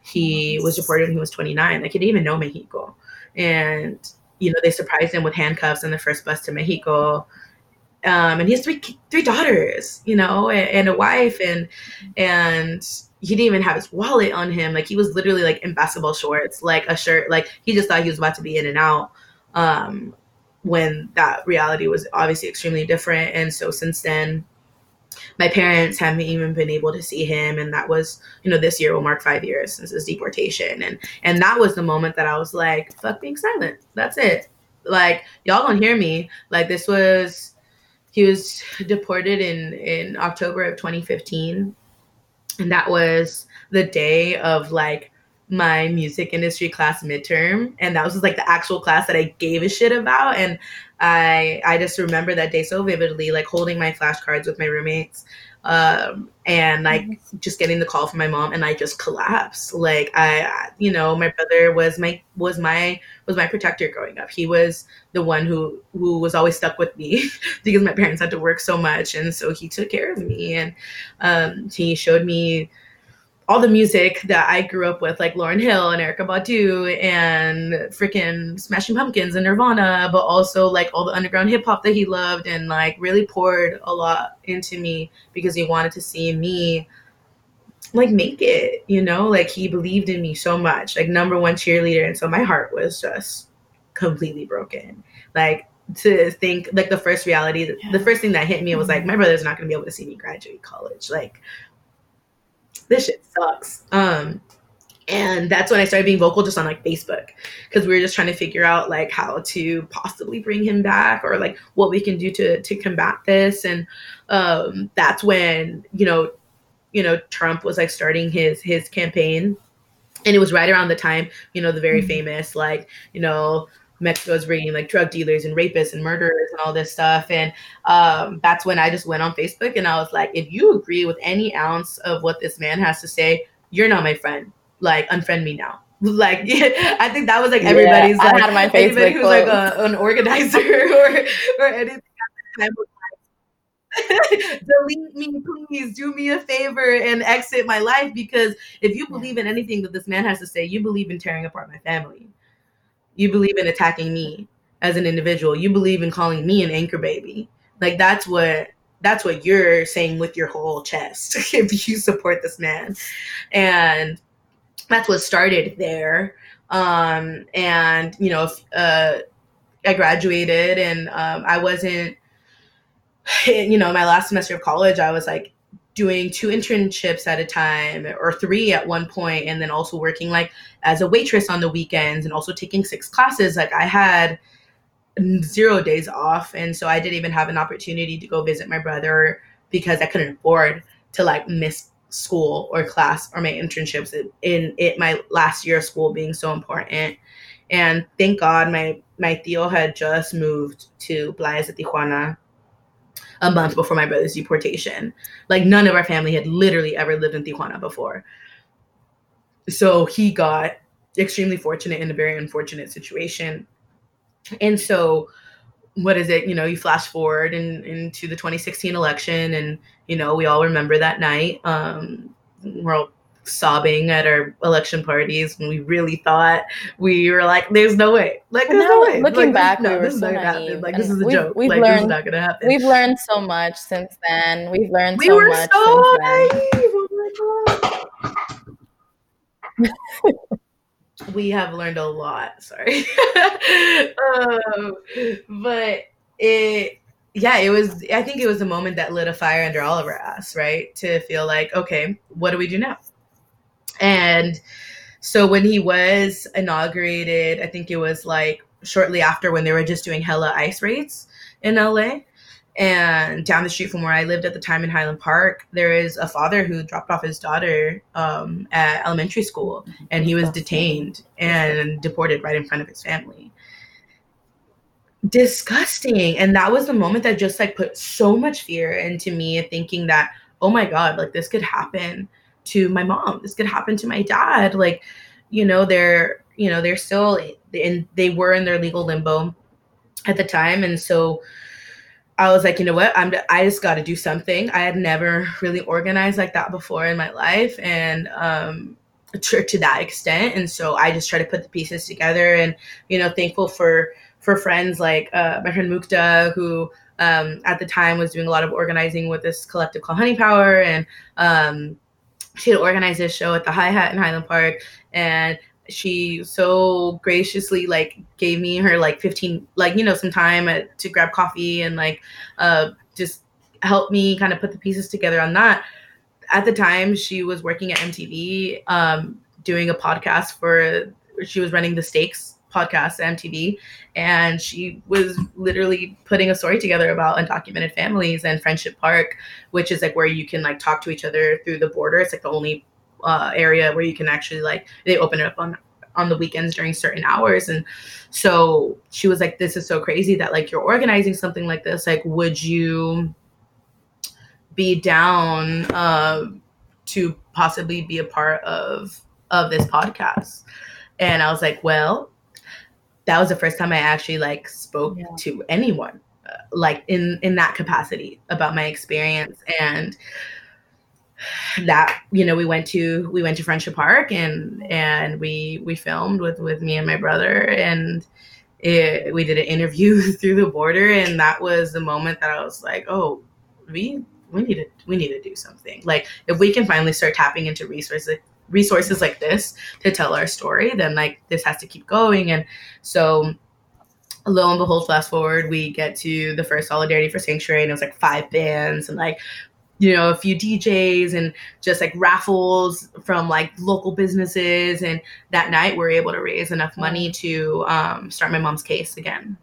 he was deported when he was 29. Like he didn't even know Mexico, and you know they surprised him with handcuffs on the first bus to Mexico. Um, and he has three three daughters, you know, and, and a wife, and and he didn't even have his wallet on him. Like he was literally like in basketball shorts, like a shirt. Like he just thought he was about to be in and out. Um, when that reality was obviously extremely different. And so since then, my parents haven't even been able to see him. And that was you know this year will mark five years since his deportation. And and that was the moment that i was like fuck being silent. That's it. Like y'all gonna hear me. Like this was he was deported in in october of 2015 and that was the day of like my music industry class midterm and that was just like the actual class that I gave a shit about and I I just remember that day so vividly like holding my flashcards with my roommates um and like mm-hmm. just getting the call from my mom and I just collapsed like I you know my brother was my was my was my protector growing up he was the one who who was always stuck with me because my parents had to work so much and so he took care of me and um he showed me all the music that I grew up with, like Lauryn Hill and Erykah Badu and freaking Smashing Pumpkins and Nirvana, but also like all the underground hip hop that he loved and like really poured a lot into me because he wanted to see me like make it, you know? Like he believed in me so much, like number one cheerleader. And so my heart was just completely broken. Like to think like the first reality, yeah. the first thing that hit me was like, mm-hmm. my brother's not gonna be able to see me graduate college. Like this shit sucks. Um, and that's when I started being vocal just on like Facebook because we were just trying to figure out like how to possibly bring him back or like what we can do to to combat this. And um, that's when you know, you know, Trump was like starting his his campaign, and it was right around the time you know the very mm-hmm. famous like you know Mexico is bringing like drug dealers and rapists and murderers and all this stuff. And um, that's when I just went on Facebook and I was like, if you agree with any ounce of what this man has to say, you're not my friend. Like, unfriend me now. Like, I think that was like everybody's yeah, like, my Facebook who's like a, an organizer or or anything delete me please do me a favor and exit my life because if you believe in anything that this man has to say you believe in tearing apart my family you believe in attacking me as an individual. You believe in calling me an anchor baby. Like that's what that's what you're saying with your whole chest if you support this man. And that's what started there. Um, and you know, uh, I graduated and um, I wasn't, you know, my last semester of college, I was like doing two internships at a time or three at one point and then also working like as a waitress on the weekends and also taking six classes like i had zero days off and so i didn't even have an opportunity to go visit my brother because i couldn't afford to like miss school or class or my internships in it my last year of school being so important and thank god my my theo had just moved to Playas de Tijuana a month before my brother's deportation. Like none of our family had literally ever lived in Tijuana before. So he got extremely fortunate in a very unfortunate situation. And so what is it? You know, you flash forward in, into the 2016 election and you know, we all remember that night. Um, we're all sobbing at our election parties when we really thought we were like, "There's no way!" Like, there's no way. Looking like, back, no, we this is so not gonna happen. Like, this is a we've, joke. We've like, learned, this is not gonna happen. We've learned so much since then. We've learned we so were much so naive. Oh my god. We have learned a lot. Sorry, um, but it yeah, it was. I think it was a moment that lit a fire under all of our ass, right? To feel like, okay, what do we do now? And so when he was inaugurated, I think it was like shortly after when they were just doing hella ice raids in LA. And down the street from where I lived at the time in Highland Park, there is a father who dropped off his daughter um, at elementary school, and he was detained and deported right in front of his family. Disgusting. And that was the moment that just like put so much fear into me, thinking that, oh my God, like this could happen to my mom. This could happen to my dad. Like, you know, they're, you know, they're still and they were in their legal limbo. at the time. And so I was like, you know what? I'm I just got to do something. I had never really organized like that before in my life, and um, to, that extent. And so I just try to put the pieces together, and you know, thankful for for friends like uh, my friend Mukta, who um, at the time was doing a lot of organizing with this collective called Honey Power, and um, she had organized this show at the Hi Hat in Highland Park, and she so graciously like gave me her like 15 like you know some time at, to grab coffee and like uh just help me kind of put the pieces together on that. At the time she was working at mtv um doing a podcast for she was running the stakes podcast mtv and she was literally putting a story together about undocumented families and friendship park which is like where you can like talk to each other through the border. It's like the only uh, area where you can actually like they open it up on on the weekends during certain hours. And so she was like this is so crazy that like you're organizing something like this. Like would you be down uh, to possibly be a part of of this podcast? And i was like well that was the first time i actually like spoke yeah. to anyone uh, like in in that capacity about my experience. And that you know we went to we went to friendship park and and we we filmed with with me and my brother and it, we did an interview through the border and that was the moment that i was like oh we we need to we need to do something. Like if we can finally start tapping into resources resources like this to tell our story then like this has to keep going. And so lo and behold fast forward we get to the first solidarity for sanctuary and it was like five bands and like you know, a few DJs and just like raffles from like local businesses. And that night, we are able to raise enough money to um, start my mom's case again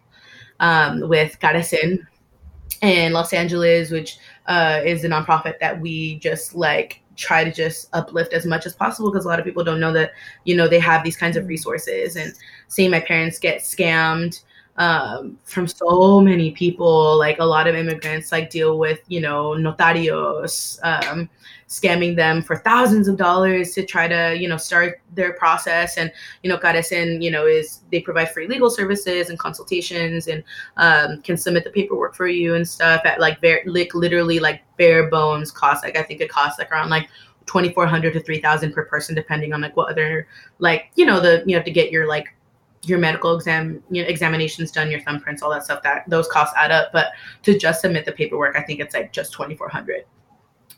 um, with Carecen in Los Angeles, which uh, is a nonprofit that we just like try to just uplift as much as possible because a lot of people don't know that you know they have these kinds of resources. And seeing my parents get scammed um, from so many people. Like a lot of immigrants, like deal with you know notarios, um, scamming them for thousands of dollars to try to you know start their process. And you know, Carecen, you know, is they provide free legal services and consultations, and um, can submit the paperwork for you and stuff at like very like literally like bare bones cost. Like I think it costs like around like 2400 to 3000 per person depending on like what other like you know the you have to get your like your medical exam you know, examinations done, your thumbprints, all that stuff. That those costs add up. But to just submit the paperwork, I think it's like just twenty four hundred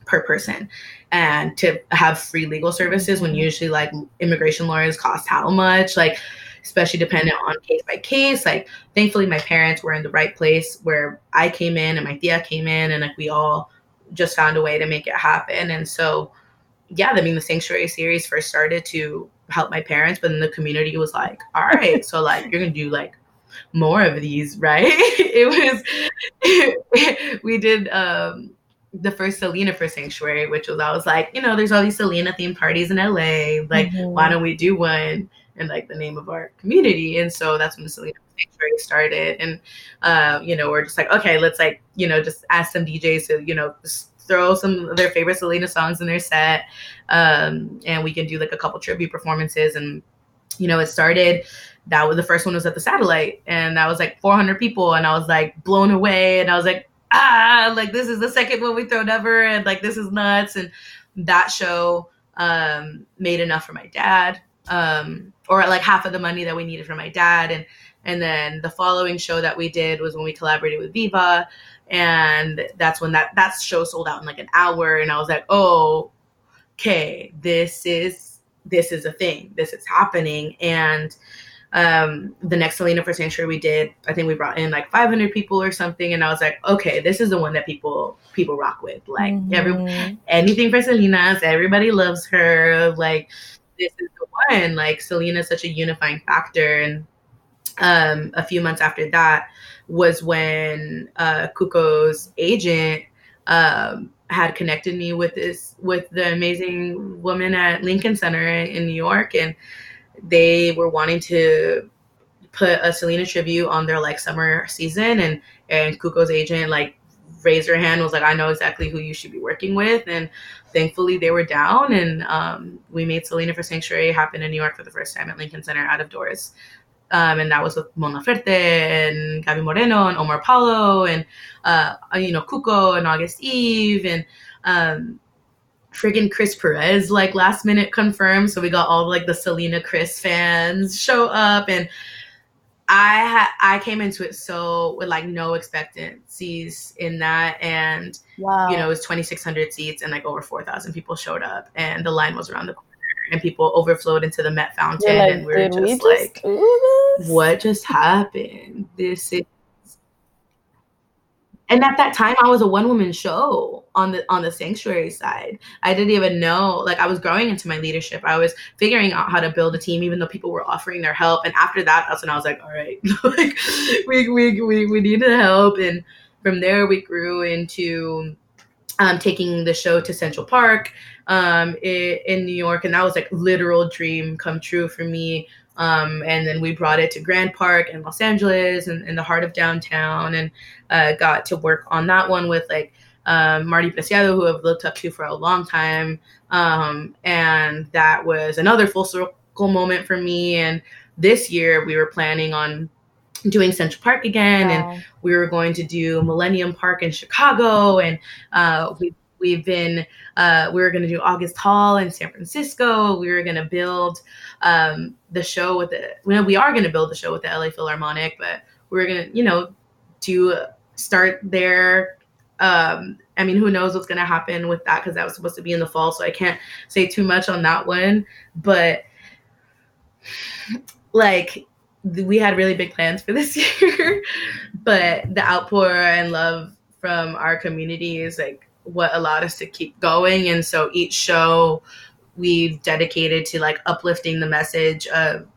per person and to have free legal services when usually like immigration lawyers cost how much like especially dependent on case by case like thankfully my parents were in the right place where i came in and my tia came in and like we all just found a way to make it happen and so yeah i mean the sanctuary series first started to help my parents, but then the community was like, all right, so like you're gonna do like more of these, right? it was we did um the first Selena for Sanctuary, which was I was like, you know, there's all these Selena themed parties in LA. Like, mm-hmm. why don't we do one in like the name of our community? And so that's when the Selena Sanctuary started. And uh, you know, we're just like, okay, let's like, you know, just ask some DJs to, you know, just throw some of their favorite Selena songs in their set, um, and we can do like a couple tribute performances. And you know, it started. That was the first one was at the Satellite, and that was like 400 people, and I was like blown away, and I was like, ah, like this is the second one we thrown ever, and like this is nuts. And that show um, made enough for my dad, um, or like half of the money that we needed for my dad, and and then the following show that we did was when we collaborated with Viva and that's when that that show sold out in like an hour and i was like oh okay this is this is a thing this is happening. And um the next selena for sanctuary we did i think we brought in like 500 people or something and i was like okay this is the one that people people rock with. Like mm-hmm. every anything for selena's everybody loves her like this is the one. Like selena is such a unifying factor and um a few months after that was when uh, Cuco's agent um, had connected me with this with the amazing woman at Lincoln Center in New York, and they were wanting to put a Selena tribute on their like summer season, and and Cuco's agent like raised her hand was like, I know exactly who you should be working with, and thankfully they were down, and um, we made Selena for Sanctuary happen in New York for the first time at Lincoln Center out of doors um, and that was with Mon Laferte and Gaby Moreno and Omar Apollo and uh, you know Cuco and August Eve and um, friggin' Chris Perez like last minute confirmed. So we got all like the Selena Chris fans show up and I had I came into it so with like no expectancies in that and wow. you know it was 2600 seats and like over 4000 people showed up and the line was around the corner and people overflowed into the Met fountain like, and we were just we like just what just happened? This is and at that time i was a one woman show on the on the sanctuary side. I didn't even know like i was growing into my leadership. I was figuring out how to build a team even though people were offering their help. And after that that's when i was like all right like we, we we we need help. And from there we grew into um, taking the show to central park um, in, new york and that was like literal dream come true for me um, and then we brought it to Grand Park in Los Angeles and in the heart of downtown and uh, got to work on that one with like um, Marty Preciado, who I've looked up to for a long time. Um, and that was another full circle moment for me. And this year we were planning on doing Central Park again, wow. and we were going to do Millennium Park in Chicago, and uh, we we've been uh, we were going to do August Hall in San Francisco. We were going to build um, the show with the well, we are going to build the show with the LA Philharmonic, but we are going to you know do start there. Um, I mean, who knows what's going to happen with that because that was supposed to be in the fall, so I can't say too much on that one. But like, we had really big plans for this year, but the outpour and love from our community is like what allowed us to keep going. And so each show we've dedicated to like uplifting the message of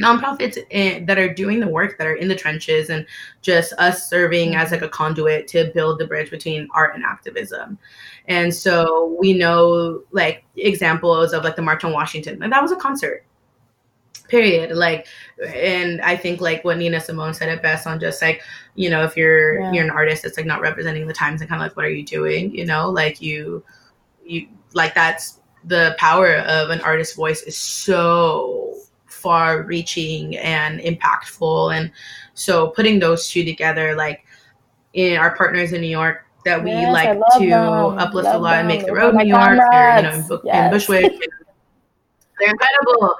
nonprofits in, that are doing the work that are in the trenches and just us serving as like a conduit to build the bridge between art and activism and so we know like examples of like the march on washington and that was a concert period like and i think like what nina simone said it best on just like you know if you're yeah. you're an artist it's like not representing the times and kind of like what are you doing you know like you you like that's the power of an artist's voice is so far reaching and impactful. And so putting those two together, like in our partners in New York that we yes, like to them. uplift love a lot them. and make the road New York, or, you know, in, yes. in Bushwick. they're incredible.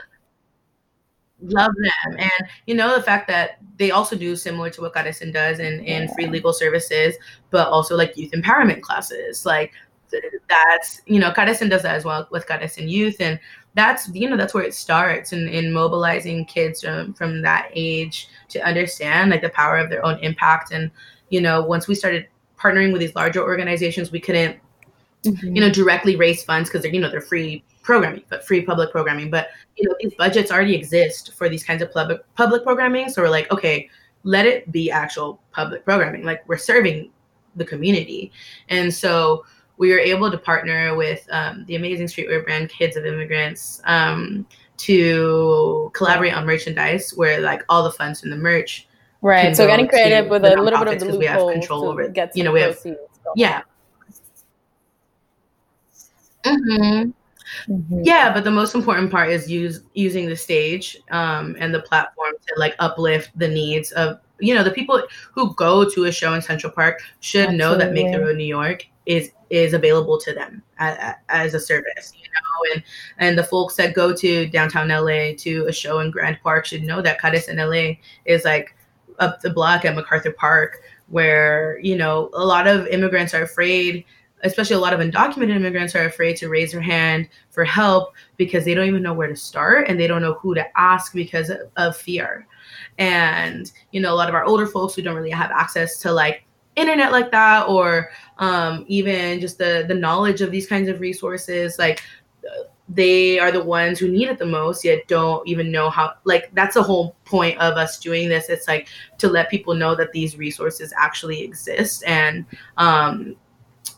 Love them. And you know, the fact that they also do similar to what Carecen does in, in free legal services, but also like youth empowerment classes. Like that's you know Carecen does that as well with Carecen Youth, and that's you know that's where it starts in, in mobilizing kids from, from that age to understand like the power of their own impact. And you know once we started partnering with these larger organizations, we couldn't mm-hmm. you know directly raise funds because they're you know they're free programming, but free public programming. But you know these budgets already exist for these kinds of public public programming, so we're like okay let it be actual public programming like we're serving the community and so we were able to partner with um, the amazing streetwear brand Kids of Immigrants um, to collaborate on merchandise where like all the funds from the merch. Right. So getting creative with a little bit of the loophole we have control over get you know we have yeah. Mm-hmm. Mm-hmm. Yeah, but the most important part is use using the stage um, and the platform to like uplift the needs of you know the people who go to a show in Central Park should Absolutely. know that Make the Road New York is is available to them as, as, a service you know and and the folks that go to downtown la to a show in Grand Park should know that Carecen la is like up the block at macarthur park where you know a lot of immigrants are afraid especially a lot of undocumented immigrants are afraid to raise their hand for help because they don't even know where to start and they don't know who to ask because of, of fear. And you know a lot of our older folks who don't really have access to like internet like that or um, even just the the knowledge of these kinds of resources like they are the ones who need it the most yet don't even know how like that's the whole point of us doing this. It's like to let people know that these resources actually exist and um,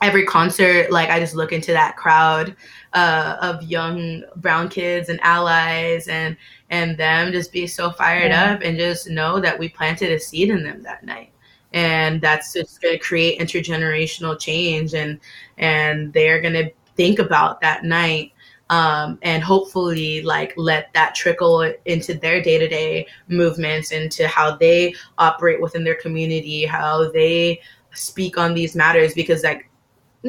every concert like i just look into that crowd uh, of young brown kids and allies and and them just be so fired yeah. up and just know that we planted a seed in them that night and that's just going to create intergenerational change and and they're going to think about that night um, and hopefully like let that trickle into their day-to-day movements into how they operate within their community how they speak on these matters because like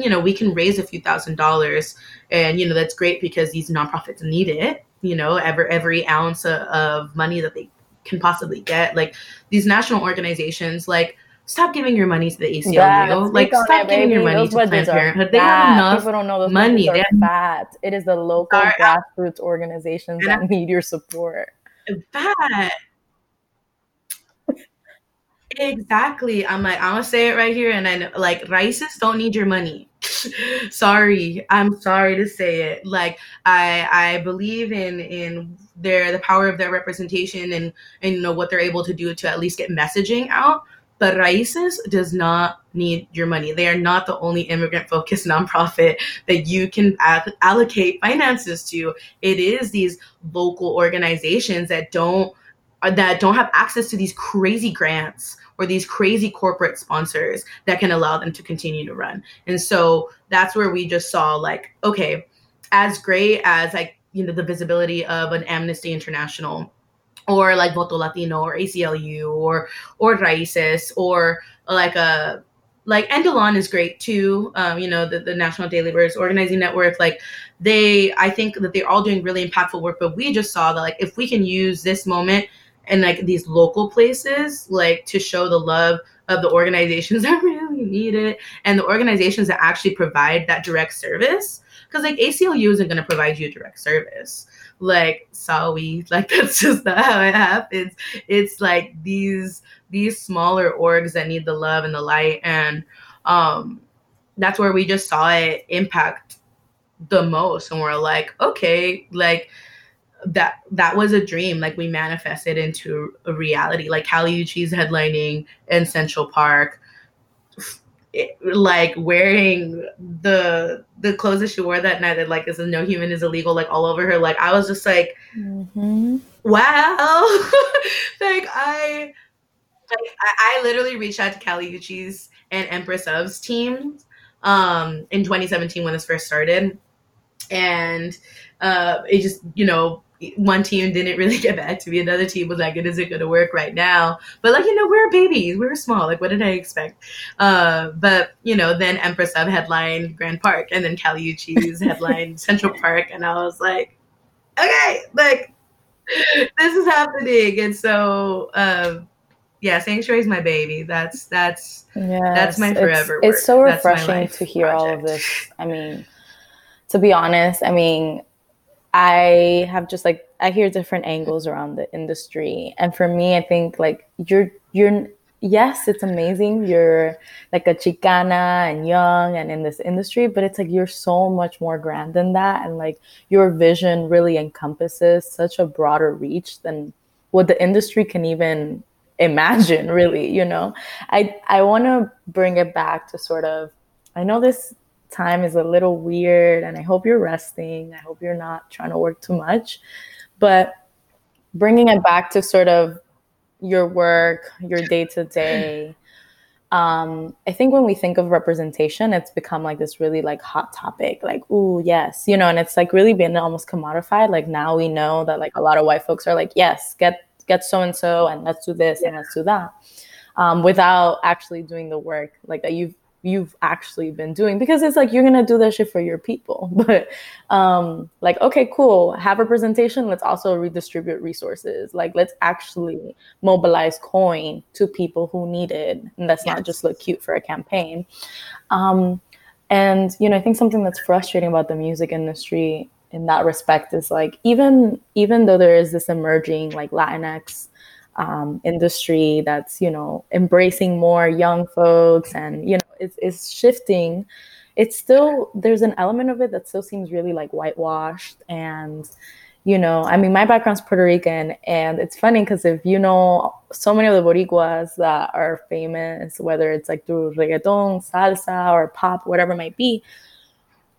you know we can raise a few thousand dollars and you know that's great because these nonprofits need it you know every every ounce of money that they can possibly get like these national organizations like stop giving your money to the ACLU. Yeah, like stop it, giving your money those to Planned Parenthood. They have enough People don't know those money. Are fat. It is the local uh, grassroots organizations that need your support. Fat. Exactly. I'm like, I'm gonna say it right here, and I know, like, Raices don't need your money. sorry, I'm sorry to say it. Like, I I believe in in their the power of their representation and and you know what they're able to do to at least get messaging out. But Raices does not need your money. They are not the only immigrant focused nonprofit that you can allocate finances to. It is these local organizations that don't that don't have access to these crazy grants or these crazy corporate sponsors that can allow them to continue to run. And so that's where we just saw like, okay, as great as like, you know, the visibility of an Amnesty International or like Voto Latino or ACLU or or Raices or like a like NDLON is great too. Um, you know, the, the National Day Laborers Organizing Network, like they I think that they're all doing really impactful work, but we just saw that like if we can use this moment and like these local places like to show the love of the organizations that really need it and the organizations that actually provide that direct service. Because like aclu isn't going to provide you direct service. Like sorry like that's just not how it happens. It's like these these smaller orgs that need the love and the light and um that's where we just saw it impact the most and we're like okay like that that was a dream like we manifested into a reality. Like Kali Uchis headlining in Central Park it, like wearing the the clothes that she wore that night that like is no human is illegal like all over her. Like I was just like mm-hmm. wow. Like I like I, I, literally reached out to Kali Uchis and Empress of's team um in 2017 when this first started. And uh it just you know one team didn't really get back to me. Another team was like, "It isn't going to work right now." But like, you know, we're babies. We're small. Like, what did I expect? Uh, but you know, then Empress of headline Grand Park, and then Kali Uchis headline Central Park, and I was like, okay, like this is happening. And so, um, yeah, Sanctuary is my baby. That's that's yeah, that's my forever. It's, it's so refreshing to hear project. all of this. I mean, to be honest, I mean I have just like I hear different angles around the industry. And for me, I think like you're you're yes, it's amazing. You're like a Chicana and young and in this industry, but it's like you're so much more grand than that. And like your vision really encompasses such a broader reach than what the industry can even imagine, really, you know. I I wanna bring it back to sort of I know this time is a little weird and I hope you're resting. I hope you're not trying to work too much. But bringing it back to sort of your work, your day to day, um, I think when we think of representation, it's become like this really like hot topic, like, ooh, yes, you know, and it's like really been almost commodified. Like now we know that like a lot of white folks are like, yes, get get so and so and let's do this yeah. and let's do that. Um, without actually doing the work like that you've you've actually been doing because it's like you're gonna do that shit for your people but um like okay cool have representation let's also redistribute resources like let's actually mobilize coin to people who need it and that's yes. not just look cute for a campaign um and you know i think something that's frustrating about the music industry in that respect is like even even though there is this emerging like latinx um, industry that's you know embracing more young folks and you know it's, it's shifting. It's still there's an element of it that still seems really like whitewashed and you know i mean my background's puerto rican and it's funny because if you know so many of the boricuas that are famous whether it's like through reggaeton salsa or pop whatever it might be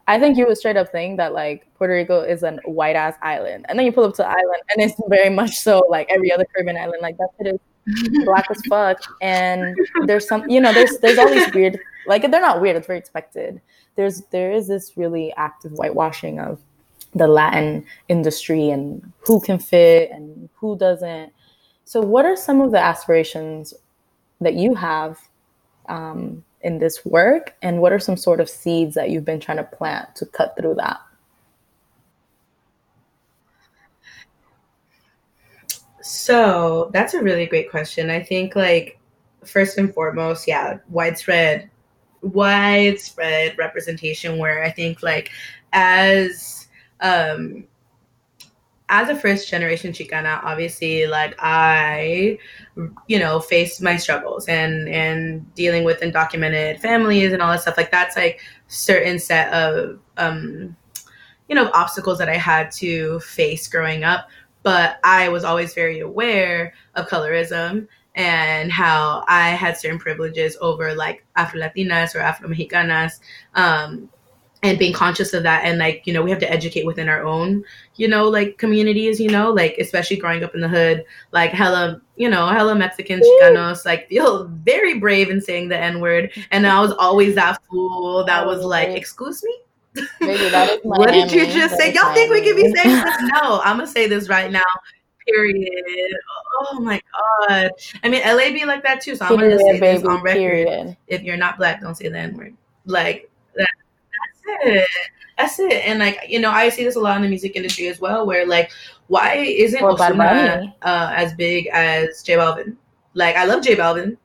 I think you would straight up think that like Puerto Rico is a white ass island, and then you pull up to the island, and it's very much so like every other Caribbean island. Like that shit is black as fuck, and there's some, you know, there's there's all these weird, like they're not weird. It's very expected. There's there is this really active whitewashing of the Latin industry and who can fit and who doesn't. So, what are some of the aspirations that you have um, in this work, and what are some sort of seeds that you've been trying to plant to cut through that? So that's a really great question. I think, like, first and foremost, yeah, widespread, widespread representation. Where I think, like, as um, as a first generation Chicana, obviously, like I, you know, faced my struggles and and dealing with undocumented families and all that stuff. Like that's like certain set of um, you know, obstacles that I had to face growing up. But I was always very aware of colorism and how I had certain privileges over like Afro Latinas or Afro Mexicanas. Um, and being conscious of that. And like you know we have to educate within our own you know like communities you know like especially growing up in the hood like hella you know hella mexican chicanos like feel very brave in saying the n-word and i was always that fool that was like excuse me? What did you just say? y'all think we can be saying this? No i'm gonna say this right now. Period. Oh my god. I mean la be like that too so i'm gonna just say this on record. period. if you're not black don't say the n-word like that it. That's it. And like, you know, I see this a lot in the music industry as well, where like, why isn't well, Ozuna uh, as big as J Balvin? Like, I love J Balvin.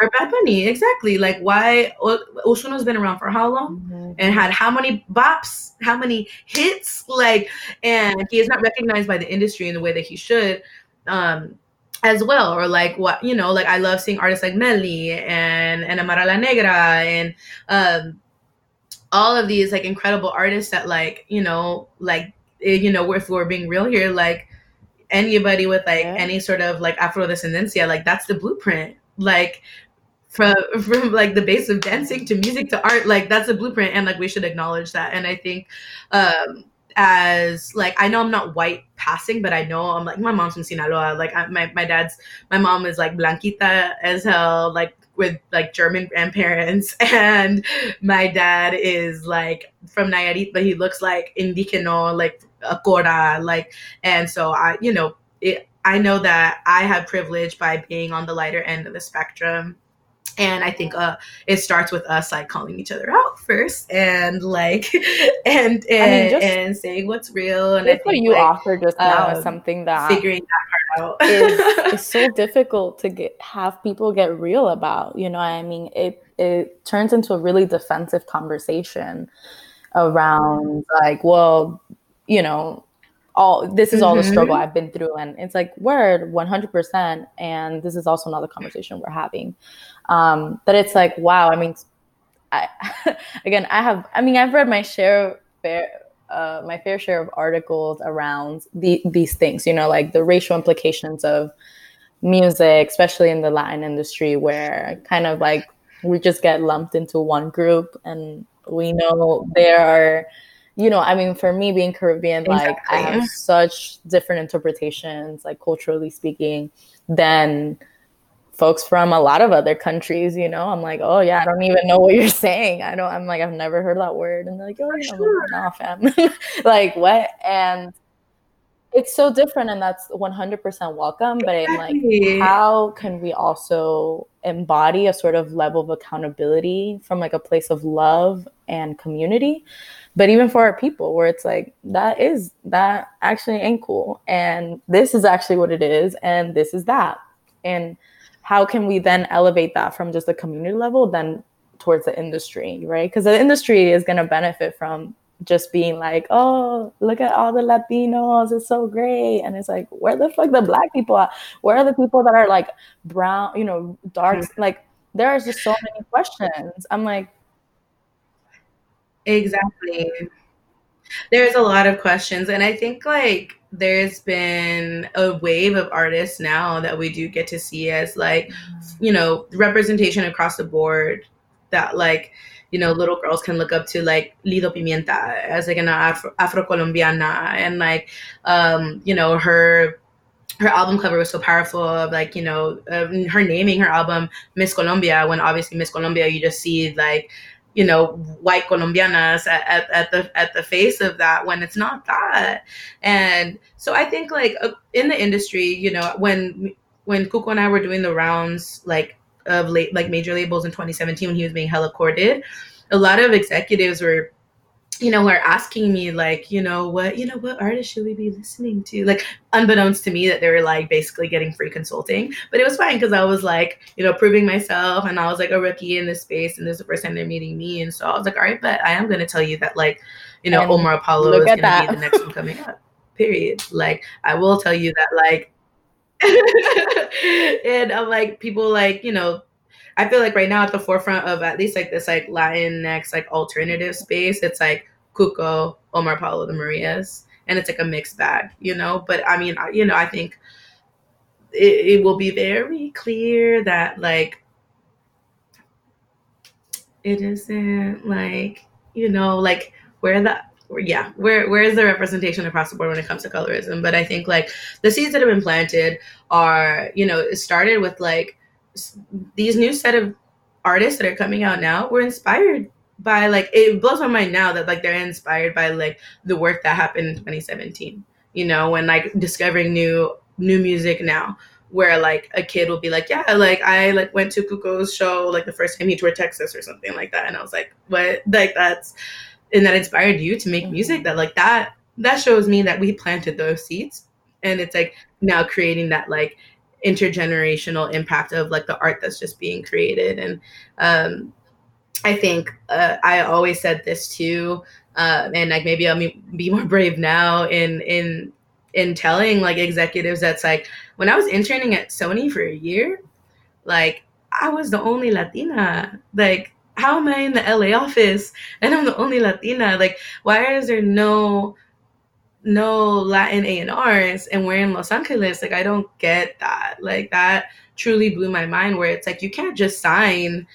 Or Bad Bunny, exactly. Like, why Ozuna's been around for how long mm-hmm. and had how many bops, how many hits, like, and he is not recognized by the industry in the way that he should. Um, as well or like what you know like i love seeing artists like Nelly and and Amara La Negra and um all of these like incredible artists that like you know like eh, you know if we're being real here like anybody with like yeah. any sort of like afro descendencia like that's the blueprint like from from like the base of dancing to music to art like that's a blueprint and like we should acknowledge that and i think um as like I know I'm not white passing, but I know I'm like my mom's from Sinaloa. Like I, my my dad's my mom is like blanquita as hell. Like with like German grandparents, and my dad is like from Nayarit, but he looks like Indigeno, like a Cora, like, and so I, you know, it, I know that I have privilege by being on the lighter end of the spectrum. And I think uh, it starts with us like calling each other out first, and like, and and, I mean, just, and saying what's real. And I think, what you like, offer just now um, is something that figuring that that is, it's so difficult to get have people get real about. You know, I mean, it it turns into a really defensive conversation around like, well, you know, all this is all mm-hmm. the struggle I've been through, and it's like word one hundred percent. And this is also another conversation we're having. Um, but it's like, wow. I mean, I again, I have. I mean, I've read my share fair uh, my fair share of articles around the, these things, you know, like the racial implications of music, especially in the Latin industry, where kind of like we just get lumped into one group. And we know there are, you know, I mean, for me being Caribbean, exactly. like I have such different interpretations, like culturally speaking, than folks from a lot of other countries, you know, I'm like, oh yeah, I don't even know what you're saying. I don't, I'm like, I've never heard that word. And they're like, oh, yeah, sure. nah, fam. like what? And it's so different and that's 100% welcome. But exactly. like, how can we also embody a sort of level of accountability from like a place of love and community? But even for our people, where it's like, that is, that actually ain't cool. And this is actually what it is. And this is that. And how can we then elevate that from just the community level then towards the industry, right? Because the industry is going to benefit from just being like, oh, look at all the Latinos, it's so great. And it's like, where the fuck the black people are? Where are the people that are like brown, you know, dark? Mm-hmm. Like, there are just so many questions. I'm like, exactly. There's a lot of questions. And I think like there's been a wave of artists now that we do get to see as like, you know, representation across the board that like, you know, little girls can look up to like Lido Pimienta as like an Afro Colombiana and like, um, you know, her her album cover was so powerful of like you know uh, her naming her album miss colombia when obviously miss colombia you just see like you know white colombianas at, at, at, the at the face of that when it's not that. And so i think like uh, in the industry you know when when Cuco and i were doing the rounds like of late like major labels in 2017 when he was being hella courted a lot of executives were you know, are asking me like, you know, what, you know, what artist should we be listening to? Like, unbeknownst to me, that they were like basically getting free consulting. But it was fine because I was like, you know, proving myself, and I was like a rookie in this space, and this is the first time they're meeting me, and so I was like, all right, but I am going to tell you that like, you know, and Omar Apollo is going to be the next one coming up. Period. Like, I will tell you that like. and I'm like people like you know I feel like right now at the forefront of at least like this like Latin next like alternative space, it's like Cuco, Omar Apollo, the Marias, and it's like a mixed bag, you know. But I mean, you know, I think it, it will be very clear that like it isn't like you know like where the yeah where where is the representation across the board when it comes to colorism but i think like the seeds that have been planted are you know it started with like these new set of artists that are coming out now were inspired by like it blows my mind now that like they're inspired by like the work that happened in 2017 you know when like discovering new new music now where like a kid will be like yeah like i like went to Cuco's show like the first time he toured texas or something like that. And i was like what? Like that's and that inspired you to make mm-hmm. music that like that that shows me that we planted those seeds. And it's like now creating that like intergenerational impact of like the art that's just being created. And um i think uh, i always said this too uh, and like maybe i'll be more brave now in in in telling like executives that's like when i was interning at sony for a year like i was the only latina like how am i in the la office and i'm the only latina like why is there no no Latin A&Rs and we're in Los Angeles. Like, I don't get that. Like, that truly blew my mind where it's like, you can't just sign,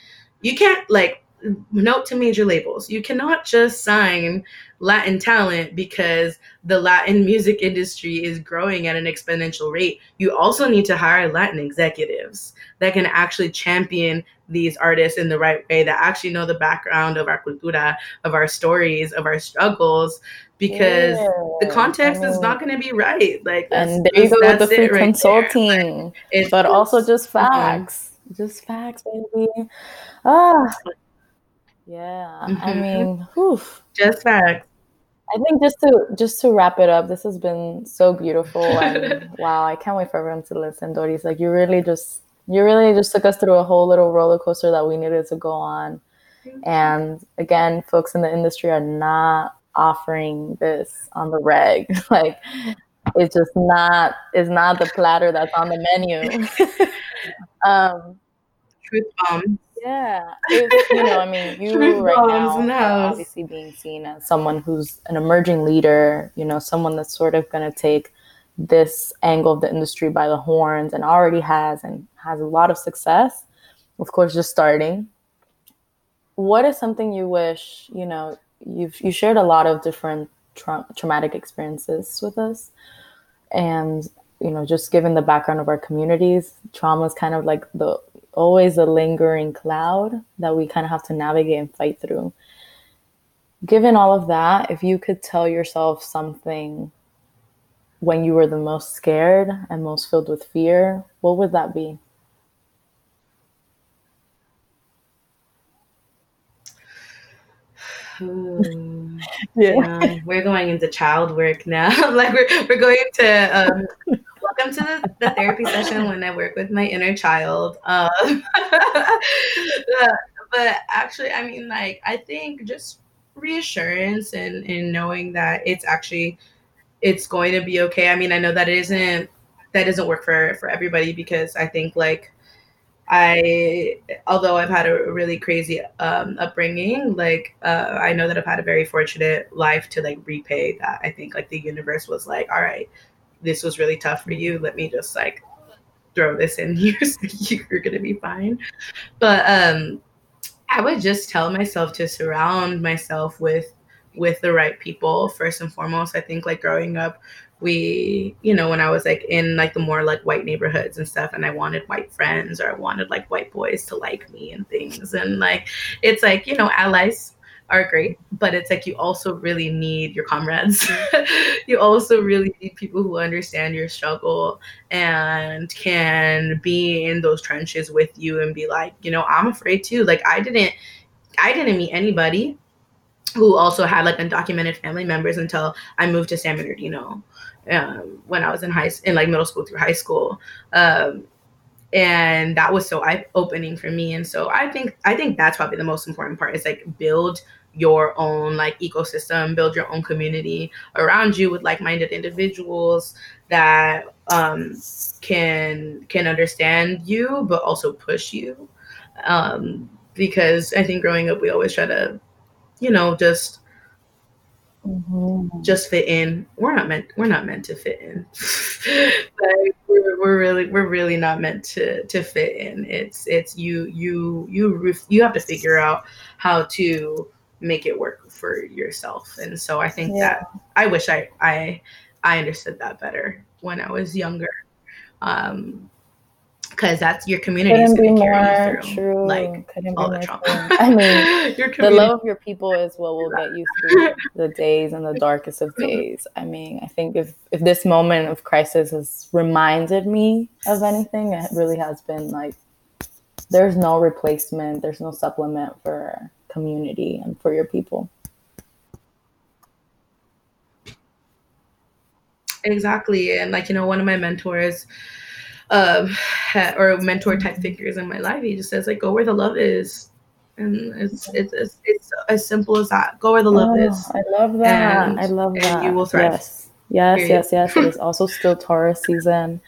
you can't, like, note to major labels. You cannot just sign Latin talent because the Latin music industry is growing at an exponential rate. You also need to hire Latin executives that can actually champion these artists in the right way, that actually know the background of our cultura, of our stories, of our struggles, because yeah. the context is not going to be right. Like, and there you go with the free right consulting, like, but also just facts, mm-hmm. just facts, baby. Ah, yeah. Mm-hmm. I mean, whew. just facts. I think just to just to wrap it up, this has been so beautiful and wow, I can't wait for everyone to listen. Doris, like you really just you really just took us through a whole little roller coaster that we needed to go on. And again, folks in the industry are not offering this on the reg. like it's just not it's not the platter that's on the menu. um truth bomb. Yeah. You know, I mean, you right now obviously being seen as someone who's an emerging leader, you know, someone that's sort of going to take this angle of the industry by the horns and already has and has a lot of success. Of course, just starting. What is something you wish, you know, you've you shared a lot of different tra- traumatic experiences with us and you know just given the background of our communities trauma is kind of like the always a lingering cloud that we kind of have to navigate and fight through. Given all of that, if you could tell yourself something when you were the most scared and most filled with fear, what would that be? yeah. we're going into child work now. like we're we're going to um, welcome to the, the, therapy session when I work with my inner child. Um, but actually, I mean, like, I think just reassurance and, and knowing that it's actually it's going to be okay. I mean, I know that it isn't that doesn't work for for everybody because I think like I, although I've had a really crazy um, upbringing, like uh, I know that I've had a very fortunate life to like repay that. I think like the universe was like, all right, this was really tough for you. Let me just like throw this in here so you're gonna be fine. But um I would just tell myself to surround myself with with the right people first and foremost. I think like growing up we you know when i was like in like the more like white neighborhoods and stuff and i wanted white friends or i wanted like white boys to like me and things and like it's like you know allies are great but it's like you also really need your comrades you also really need people who understand your struggle and can be in those trenches with you and be like you know i'm afraid too like i didn't i didn't meet anybody who also had like undocumented family members until I moved to San Bernardino um, when I was in high in like middle school through high school. Um, and that was so eye opening for me. And so I think I think that's probably the most important part is like build your own like ecosystem, build your own community around you with like-minded individuals that um, can can understand you but also push you. Um, because I think growing up we always try to you know, just mm-hmm. just fit in. We're not meant we're not meant to fit in. like we're, we're really we're really not meant to to fit in. It's it's you you you you have to figure out how to make it work for yourself. And so I think yeah. that I wish I I I understood that better when I was younger. Um, because that's your community is going to carry you through true. like Couldn't all the trauma. I mean, the love of your people is what will get you through the days and the darkest of days. I mean, I think if if this moment of crisis has reminded me of anything, it really has been like there's no replacement, there's no supplement for community and for your people. Exactly, and like you know, one of my mentors um, or mentor type figures in my life. He just says like, go where the love is. And it's, it's, it's, it's as simple as that. Go where the love oh, is. I love that. And, I love that. you will thrive. Yes. Yes, Period. yes, yes. It is also still Taurus season.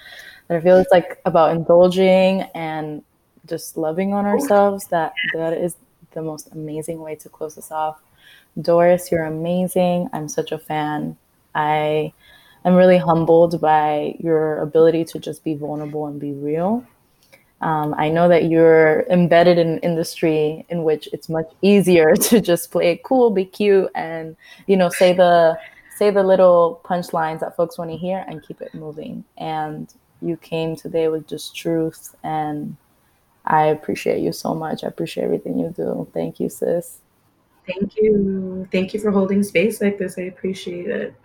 And I feel it's like about indulging and just loving on ourselves. That that is the most amazing way to close this off. Doris, you're amazing. I'm such a fan. I I'm really humbled by your ability to just be vulnerable and be real. Um, I know that you're embedded in an industry in which it's much easier to just play it cool, be cute, and you know say the say the little punchlines that folks want to hear and keep it moving. And you came today with just truth, and I appreciate you so much. I appreciate everything you do. Thank you, sis. Thank you. Thank you for holding space like this. I appreciate it.